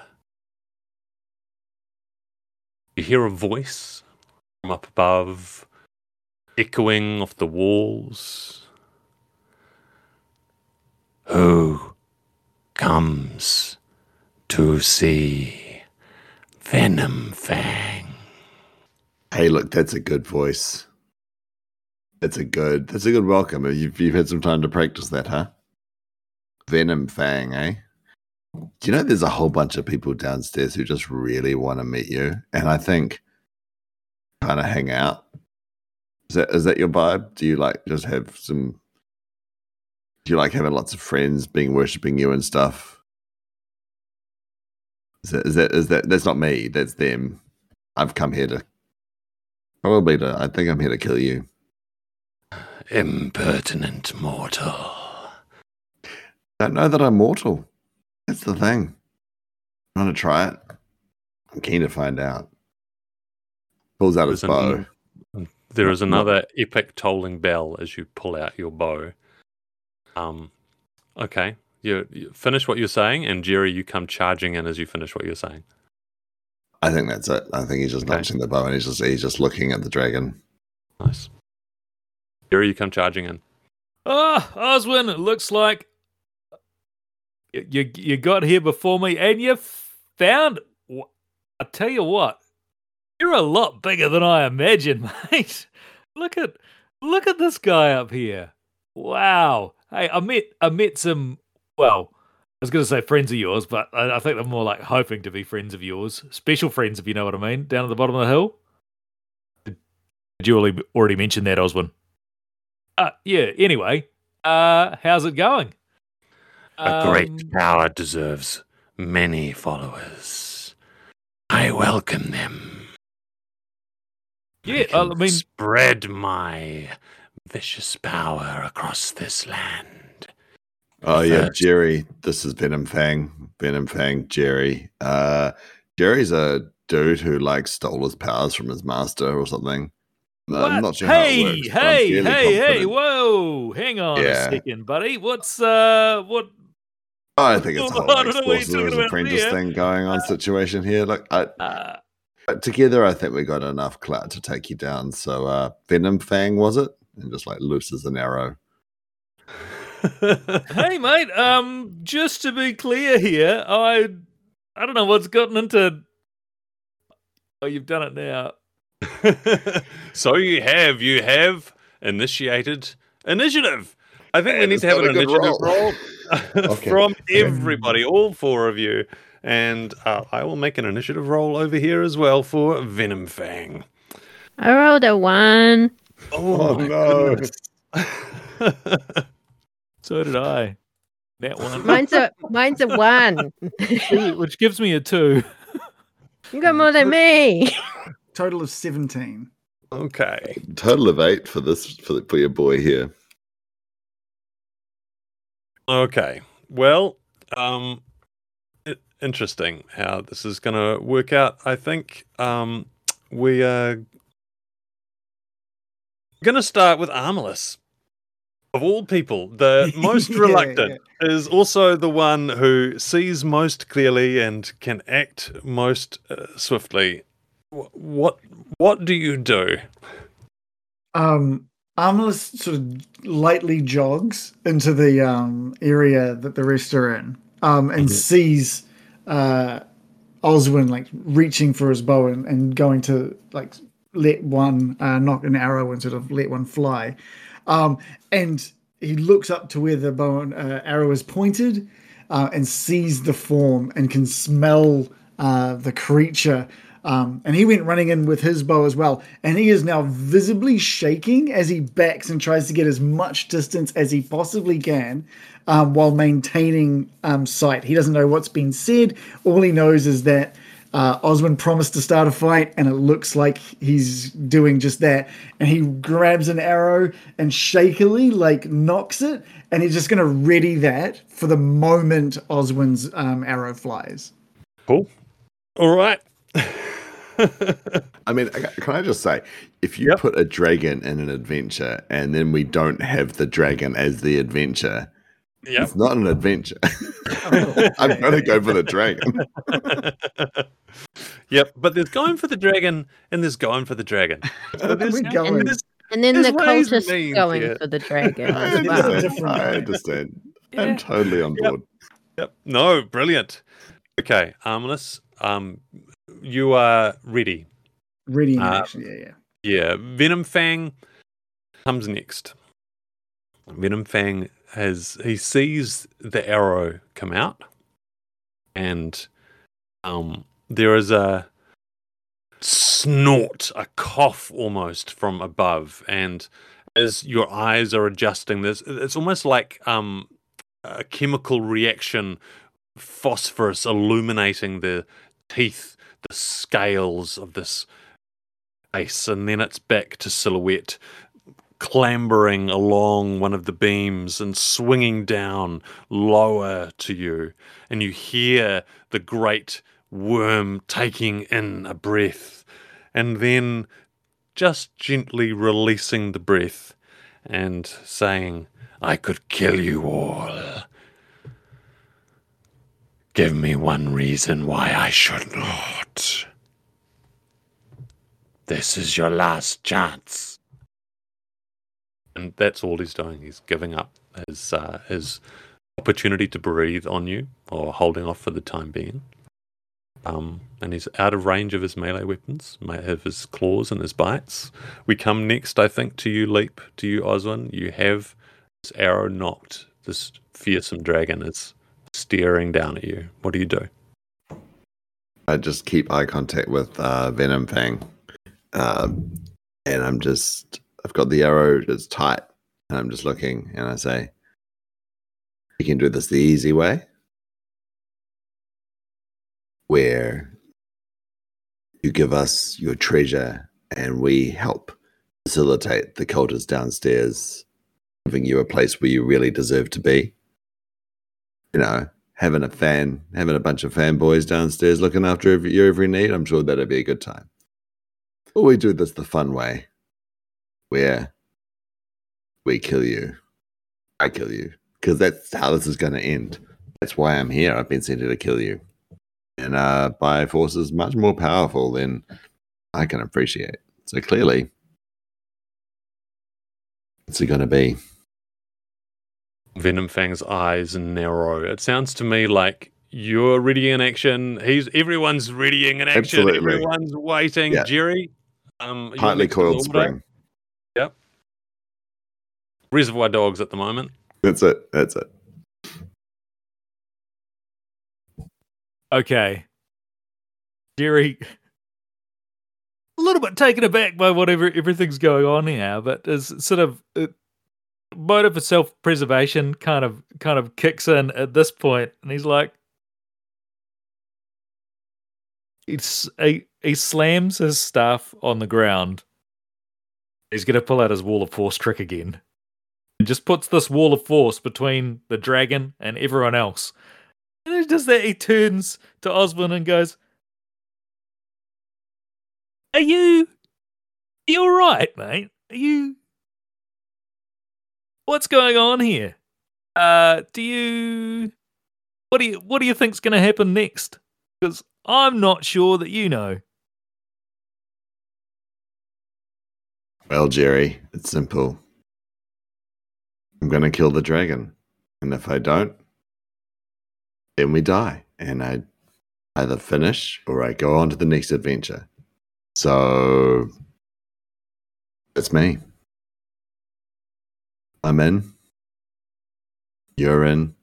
Speaker 4: you hear a voice from up above, echoing off the walls. Who comes to see Venom Fang?
Speaker 7: Hey, look, that's a good voice. That's a good. That's a good welcome. You've you've had some time to practice that, huh? Venom Fang, eh? Do you know there's a whole bunch of people downstairs who just really want to meet you, and I think kind of hang out. Is that is that your vibe? Do you like just have some? Do you like having lots of friends being worshipping you and stuff? Is that is that is that that's not me? That's them. I've come here to probably to. I think I'm here to kill you.
Speaker 4: Impertinent mortal.
Speaker 7: Don't know that I'm mortal. That's the thing. I'm gonna try it. I'm keen to find out. Pulls out his bow.
Speaker 4: an- There is another epic tolling bell as you pull out your bow. Um, okay, you, you finish what you're saying, and Jerry, you come charging in as you finish what you're saying.
Speaker 7: I think that's it. I think he's just
Speaker 4: Okay.
Speaker 7: notching the bow and he's just he's just looking at the dragon.
Speaker 4: Nice. Jerry, you come charging in.
Speaker 6: Ah, Oswin, it looks like You you, you got here before me, and you found. I tell you what, you're a lot bigger than I imagined, mate. Look at look at this guy up here. Wow. Hey, I met I met some. Well, I was going to say friends of yours, but I, I think they're more like hoping to be friends of yours, special friends, if you know what I mean. Down at the bottom of the hill. Did you already mention that, Oswin? Uh, yeah. Anyway, uh, how's it going?
Speaker 4: A great
Speaker 6: Um,
Speaker 4: power deserves many followers. I welcome them.
Speaker 6: Yeah,
Speaker 4: I,
Speaker 6: I mean-
Speaker 4: spread my vicious power across this land.
Speaker 7: Oh yeah, Jerry. This is Venom Fang. Venom Fang, Jerry. Uh, Jerry's a dude who like stole his powers from his master or something. Uh, I'm not sure
Speaker 6: hey,
Speaker 7: works. I'm
Speaker 6: hey,
Speaker 7: fairly
Speaker 6: hey, hey! Whoa! Hang on a
Speaker 7: Yeah.
Speaker 6: second, buddy. What's uh, what?
Speaker 7: I think it's a whole like,
Speaker 6: don't know what you're
Speaker 7: sorcerer's
Speaker 6: talking about
Speaker 7: apprentice
Speaker 6: there.
Speaker 7: thing going on situation here. Look, I,
Speaker 6: Uh,
Speaker 7: together I think we got enough clout to take you down. So uh, Venom Fang was it? And just like loose as an arrow.
Speaker 6: hey, mate. Um, just to be clear here, I, I don't know what's gotten into. Oh, you've done it now.
Speaker 4: so you have you have initiated initiative. I think we need to have an initiative
Speaker 7: roll.
Speaker 4: roll
Speaker 7: Okay.
Speaker 4: from everybody, all four of you, and uh, I will make an initiative roll over here as well for Venom Fang.
Speaker 1: I rolled a one.
Speaker 7: Oh,
Speaker 4: my
Speaker 7: no.
Speaker 4: goodness.
Speaker 6: So did I. That one,
Speaker 1: Mine's a mine's a one.
Speaker 6: which gives me a two.
Speaker 1: You got more than me.
Speaker 5: Total of 17.
Speaker 4: okay.
Speaker 7: Total of eight for this for, the, for your boy here.
Speaker 4: Okay. Well, um, i- interesting how this is going to work out. I think um, we are going to start with Armless. Of all people, the most
Speaker 5: Yeah,
Speaker 4: reluctant is also the one who sees most clearly and can act most uh, swiftly. What what do you do?
Speaker 5: Um, Armless sort of lightly jogs into the um, area that the rest are in um, and sees uh, Oswin like reaching for his bow and, and going to like let one uh, knock an arrow and sort of let one fly. Um, and he looks up to where the bow and uh, arrow is pointed uh, and sees the form and can smell uh, the creature. Um, and he went running in with his bow as well. And he is now visibly shaking as he backs and tries to get as much distance as he possibly can um, while maintaining um, sight. He doesn't know what's been said. All he knows is that uh, Oswin promised to start a fight, and it looks like he's doing just that. And he grabs an arrow and shakily, like, knocks it, and he's just going to ready that for the moment Oswin's um, arrow flies.
Speaker 4: Cool. All right.
Speaker 7: I mean, can I just say, if you
Speaker 4: Yep.
Speaker 7: put a dragon in an adventure and then we don't have the dragon as the adventure,
Speaker 4: yep.
Speaker 7: it's not an adventure. I'm going to go for the dragon.
Speaker 4: Yep, but there's going for the dragon and there's going for the dragon.
Speaker 5: Where are we going?
Speaker 1: And, and then
Speaker 4: There's
Speaker 1: the
Speaker 4: ways and
Speaker 1: cultist going
Speaker 4: here.
Speaker 1: for the dragon
Speaker 7: I
Speaker 1: as well.
Speaker 7: understand.
Speaker 5: different
Speaker 7: I understand.
Speaker 6: Yeah.
Speaker 7: I'm totally on board.
Speaker 4: Yep. No, brilliant. Okay, Armless, um, you are ready.
Speaker 5: Ready
Speaker 4: Uh,
Speaker 5: action, yeah, yeah.
Speaker 4: Yeah, Venom Fang comes next. Venom Fang has he sees the arrow come out, and um, there is a snort, a cough almost from above, and as your eyes are adjusting, this it's almost like um, a chemical reaction, phosphorus illuminating the teeth, the scales of this face, and then it's back to silhouette, clambering along one of the beams and swinging down lower to you. And you hear the great worm taking in a breath, and then just gently releasing the breath and saying, I could kill you all. Give me one reason why I should not. This is your last chance. And that's all he's doing. He's giving up his uh, his opportunity to breathe on you or holding off for the time being. Um, and he's out of range of his melee weapons, may have his claws and his bites. We come next, I think, to you, Leap, to you, Oswin. You have this arrow knocked. This fearsome dragon is staring down at you. What do you do?
Speaker 7: I just keep eye contact with uh, Venom Fang, um, and I'm just I've got the arrow it's tight, and I'm just looking, and I say, "We can do this the easy way, where you give us your treasure, and we help facilitate the cultists downstairs, giving you a place where you really deserve to be." You know, having a fan, having a bunch of fanboys downstairs looking after every, your every need, I'm sure that'd be a good time. Or we do this the fun way, where we kill you. I kill you. Because that's how this is going to end. That's why I'm here. I've been sent here to kill you. And uh, by forces much more powerful than I can appreciate. So clearly, what's it going to be?
Speaker 4: Venom Fang's eyes narrow. It sounds to me like you're ready in action. He's everyone's readying in action.
Speaker 7: Absolutely.
Speaker 4: Everyone's waiting.
Speaker 7: Yeah.
Speaker 4: Jerry, um, you're
Speaker 7: Tightly
Speaker 4: next to
Speaker 7: coiled spring.
Speaker 4: Yep. Reservoir dogs at the moment.
Speaker 7: That's it. That's it.
Speaker 6: Okay. Jerry, a little bit taken aback by whatever everything's going on here, but is sort of uh, motive for self-preservation kind of kind of kicks in at this point, and he's like, it's he, he slams his staff on the ground. He's gonna pull out his wall of force trick again, and just puts this wall of force between the dragon and everyone else. And does that. He turns to Osmond and goes, "Are you? Are you all right, mate? Are you? What's going on here? Uh, do you? What do you? What do you think's going to happen next? Because I'm not sure that you know."
Speaker 7: Well, Jerry, it's simple. I'm going to kill the dragon. And if I don't, then we die. And I either finish or I go on to the next adventure. So it's me. I'm in. You're in.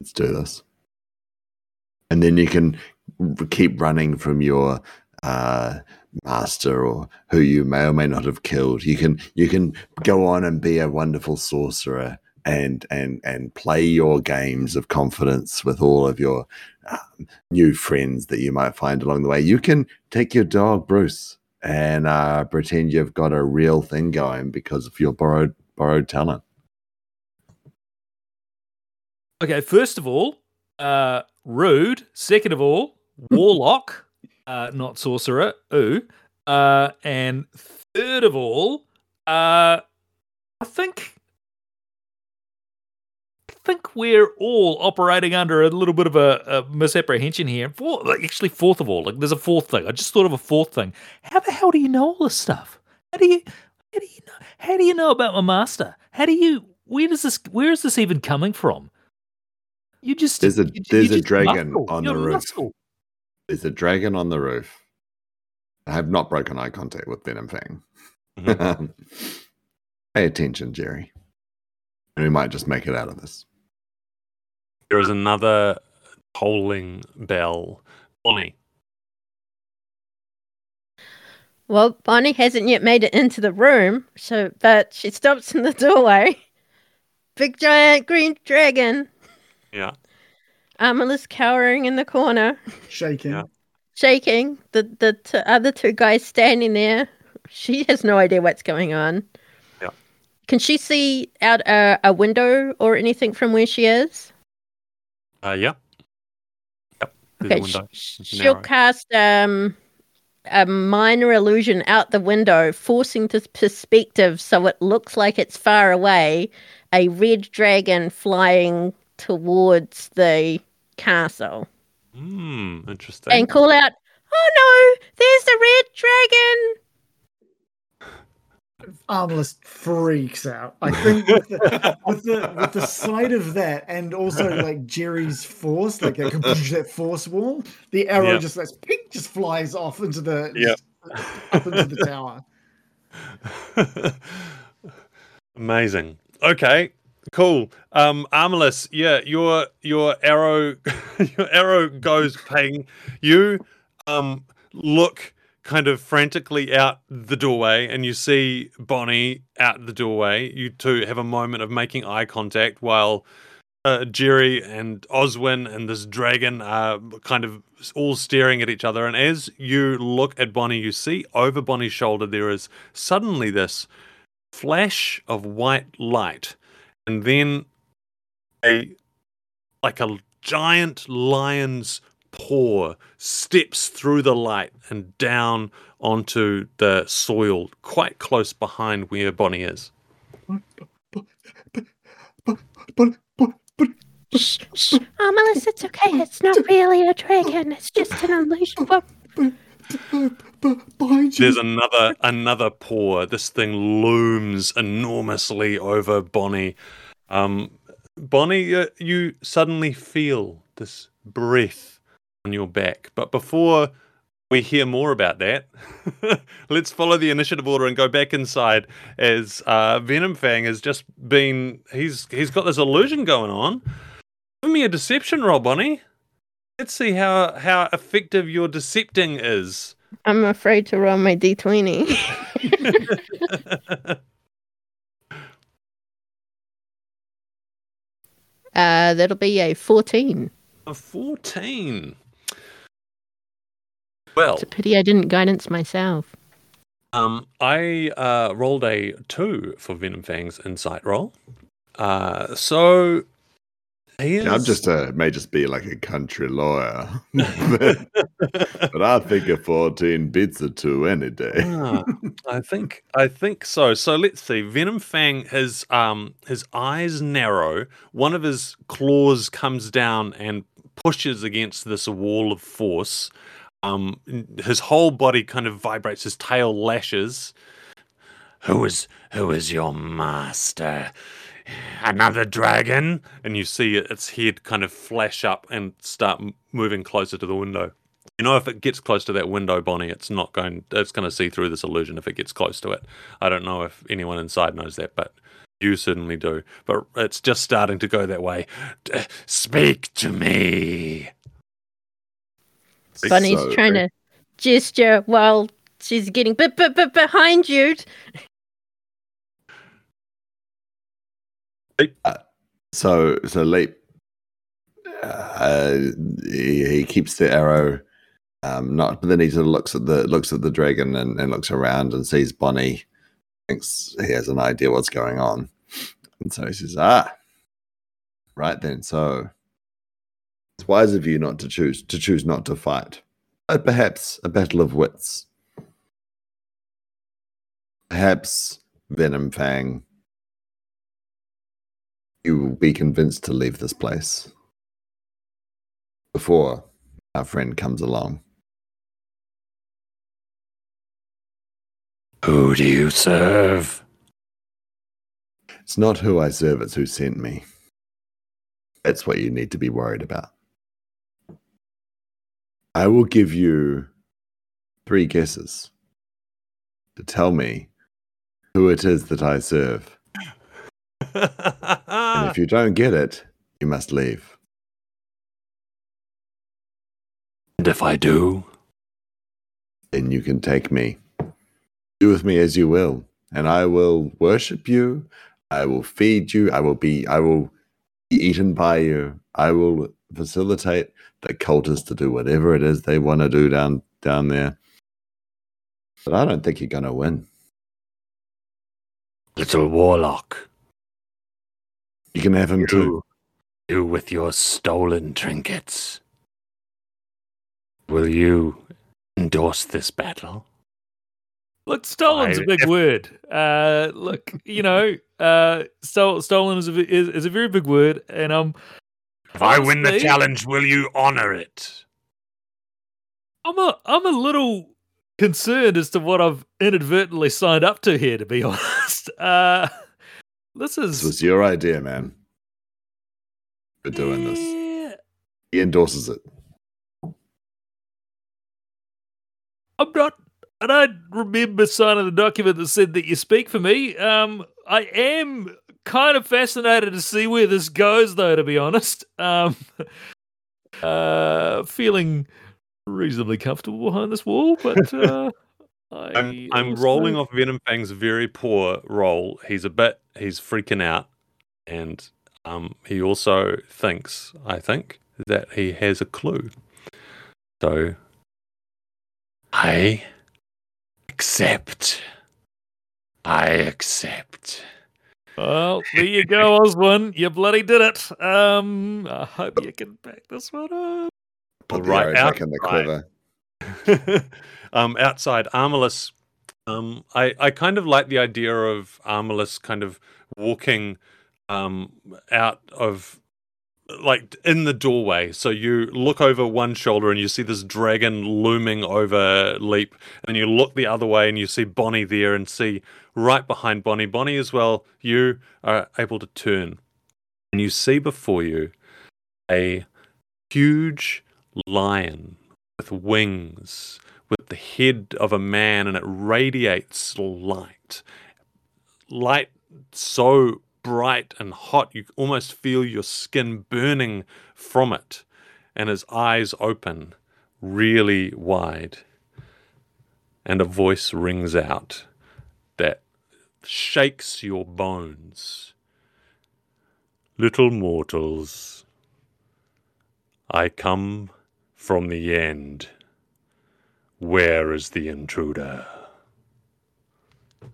Speaker 7: Let's do this. And then you can keep running from your uh, master or who you may or may not have killed. You can you can go on and be a wonderful sorcerer and and and play your games of confidence with all of your um, new friends that you might find along the way. You can take your dog Bruce and uh, pretend you've got a real thing going because of your borrowed borrowed talent.
Speaker 6: Okay, first of all, uh, rude. Second of all, warlock, uh, not sorcerer. Ooh. Uh, and third of all, uh, I think, I think we're all operating under a little bit of a, a misapprehension here. For, like, actually, fourth of all, like there's a fourth thing. I just thought of a fourth thing. How the hell do you know all this stuff? How do you, how do you know? How do you know about my master? How do you? Where does this? Where is this even coming from? You just
Speaker 7: There's a-
Speaker 6: you- you
Speaker 7: there's a dragon
Speaker 6: muscle.
Speaker 7: on
Speaker 6: You're
Speaker 7: the roof.
Speaker 6: muscle.
Speaker 7: There's a dragon on the roof. I have not broken eye contact with Venom Fang.
Speaker 4: Mhm.
Speaker 7: Pay attention, Jerry. And we might just make it out of this.
Speaker 4: There is another tolling bell. Bonnie.
Speaker 1: Well, Bonnie hasn't yet made it into the room, so but she stops in the doorway. Big giant green dragon.
Speaker 4: Yeah.
Speaker 1: Armorless cowering in the corner,
Speaker 5: Shaking.
Speaker 4: Yeah.
Speaker 1: shaking. The the t- other two guys standing there. She has no idea what's going on.
Speaker 4: Yeah.
Speaker 1: Can she see out a, a window or anything from where she is?
Speaker 4: Uh, yeah. Yep. There's a
Speaker 1: Okay,
Speaker 4: window.
Speaker 1: sh- she'll
Speaker 4: narrow.
Speaker 1: cast um, a minor illusion out the window, forcing the perspective so it looks like it's far away. A red dragon flying towards the castle,
Speaker 4: Hmm. Interesting.
Speaker 1: and call out, "Oh no! There's the red dragon!"
Speaker 5: Armless freaks out. I think with the, with the with the sight of that, and also like Jerry's force, like that, that force wall, the arrow
Speaker 4: Yeah.
Speaker 5: just like pink, just flies off into the
Speaker 4: Yeah.
Speaker 5: up into the tower.
Speaker 4: Amazing. Okay, cool. Um, Armless, yeah, your your arrow, your arrow goes ping. You um look kind of frantically out the doorway, and you see Bonnie out the doorway. You two have a moment of making eye contact while. Uh, Jerry and Oswin and this dragon are kind of all staring at each other. And as you look at Bonnie, you see over Bonnie's shoulder there is suddenly this flash of white light and then a like a giant lion's paw steps through the light and down onto the soil quite close behind where Bonnie is.
Speaker 1: Oh, Melissa, it's okay. It's not really a dragon. It's just an illusion. What?
Speaker 4: There's another another paw. This thing looms enormously over Bonnie. Um, Bonnie, uh, you suddenly feel this breath on your back. But before we hear more about that, let's follow the initiative order and go back inside. As uh, Venom Fang has just been, he's he's got this illusion going on. Give me a deception roll, Bonnie. Let's see how how effective your decepting is.
Speaker 1: I'm afraid to roll my d20. uh, that'll be a 14.
Speaker 4: A 14. Well,
Speaker 1: It's a pity I didn't guidance myself.
Speaker 4: um, I uh, rolled a 2 for Venom Fang's insight roll. Uh, so is.
Speaker 7: I'm just a may just be like a country lawyer, but, but I think a 14 beats a two any day.
Speaker 4: Ah, I think I think so. So let's see. Venom Fang his um his eyes narrow. One of his claws comes down and pushes against this wall of force. Um, his whole body kind of vibrates. His tail lashes. Who is who is your master? Another dragon? And you see its head kind of flash up and start moving closer to the window. You know, if it gets close to that window, Bonnie, it's not going. It's going to see through this illusion if it gets close to it. I don't know if anyone inside knows that, but you certainly do. But it's just starting to go that way. D- Speak to me.
Speaker 1: bonnie's
Speaker 7: So-
Speaker 1: trying to gesture while she's getting but but but behind you.
Speaker 7: So, so Leap, uh, he, he keeps the arrow, um, not, but then he sort of looks at the looks at the dragon and, and looks around and sees Bonnie, thinks he has an idea what's going on, and so he says, "Ah, right then. So it's wise of you not to choose to choose not to fight, but perhaps a battle of wits. Perhaps Venom Fang." You will be convinced to leave this place before our friend comes along.
Speaker 4: Who do you serve?
Speaker 7: It's not who I serve, it's who sent me. That's what you need to be worried about. I will give you three guesses to tell me who it is that I serve. And if you don't get it, you must leave.
Speaker 4: and if I do,
Speaker 7: then you can take me. Do with me as you will, and I will worship you. I will feed you. I will be. I will be eaten by you. I will facilitate the cultists to do whatever it is they want to do down down there. But I don't think you're going to win.
Speaker 4: little warlock,
Speaker 7: You can have him too.
Speaker 4: you, you with your stolen trinkets, will you endorse this battle?
Speaker 6: Look, stolen's a
Speaker 4: I-
Speaker 6: big
Speaker 4: if-
Speaker 6: word. Uh, look, you know, uh, stol- stolen is a, is, is a very big word, and um,
Speaker 4: If I win the challenge, will you honor it?
Speaker 6: I'm a I'm a little concerned as to what I've inadvertently signed up to here. To be honest, uh, this is
Speaker 7: This was your idea, man. For doing this. He endorses it.
Speaker 6: I'm not. I don't remember signing the document that said that you speak for me. Um, I am kind of fascinated to see where this goes, though. To be honest, um, uh, feeling reasonably comfortable behind this wall, but uh, I
Speaker 4: I'm, I'm
Speaker 6: also-
Speaker 4: rolling off Venom Fang's very poor roll. He's a bit, he's freaking out. And um, he also thinks, I think, that he has a clue. So I accept. I accept.
Speaker 6: Well, there you go, Oswin. You bloody did it. Um, I hope you can back this one up.
Speaker 7: Put the
Speaker 4: Right
Speaker 7: arrow back in the
Speaker 4: outside.
Speaker 7: quiver.
Speaker 4: um, outside, Armalus, um, I, I kind of like the idea of Armalus kind of walking um, out of like in the doorway. So you look over one shoulder and you see this dragon looming over Leap, and you look the other way and you see Bonnie there, and see right behind Bonnie, Bonnie as well. You are able to turn, and you see before you a huge lion with wings, with the head of a man, and it radiates light. Light so bright and hot, you almost feel your skin burning from it. And his eyes open really wide. And a voice rings out that shakes your bones. Little mortals, I come from the end. Where is the intruder?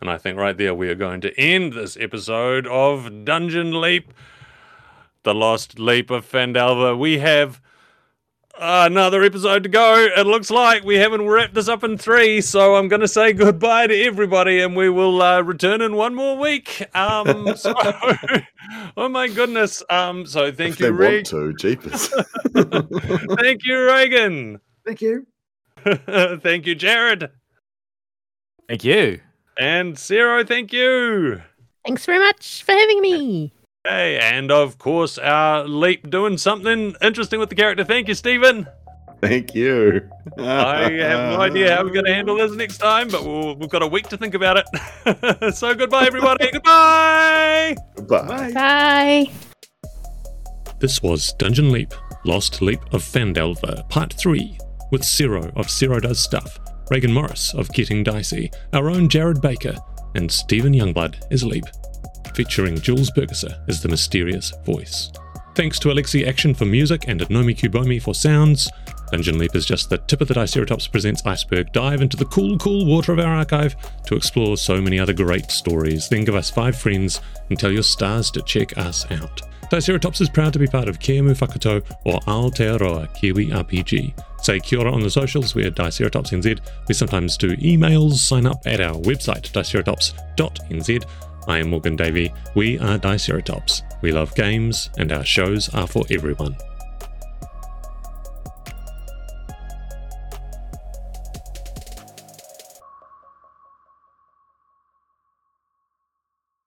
Speaker 4: And I think right there we are going to end this episode of Dungeon Leap, the Lost Leap of Phandelver. We have another episode to go. It looks like we haven't wrapped this up in three, so I'm going to say goodbye to everybody, and we will uh, return in one more week. Um, so, oh my goodness! Um, so thank
Speaker 7: if
Speaker 4: you,
Speaker 7: they
Speaker 4: Reg.
Speaker 7: want to, jeepers.
Speaker 4: Thank you, Reagan.
Speaker 5: Thank you.
Speaker 4: thank you, Jarrod.
Speaker 6: Thank you.
Speaker 4: And Sero, thank you.
Speaker 1: Thanks very much for having me.
Speaker 4: Hey, and of course, our leap doing something interesting with the character. Thank you, Steven.
Speaker 7: Thank you.
Speaker 4: I have no idea how we're going to handle this next time, but we'll, we've got a week to think about it. so, goodbye, everybody. goodbye.
Speaker 7: Bye.
Speaker 1: Bye.
Speaker 2: This was Dungeon Leap, Lost Leap of Phandelver, Part 3, with Sero of Sero Does Stuff, Reagan Morris of Getting Dicey, our own Jarrod Baker, and Steven Youngblood as Leap, featuring Julz Burgisser as the mysterious voice. Thanks to Alexi Action for music and Nomi Q Bomi for sounds. Dungeon Leap is just the tip of the Diceratops Presents Iceberg dive into the cool, cool water of our archive to explore so many other great stories. Then give us five friends and tell your stars to check us out. Diceratops is proud to be part of Kēmu Whakatau O Aotearoa Kiwi RPG. Say kia on the socials, we're Diceratops NZ. We sometimes do emails, sign up at our website, diceratops.nz. I am Morgan Davie. We are Diceratops. We love games, and our shows are for everyone.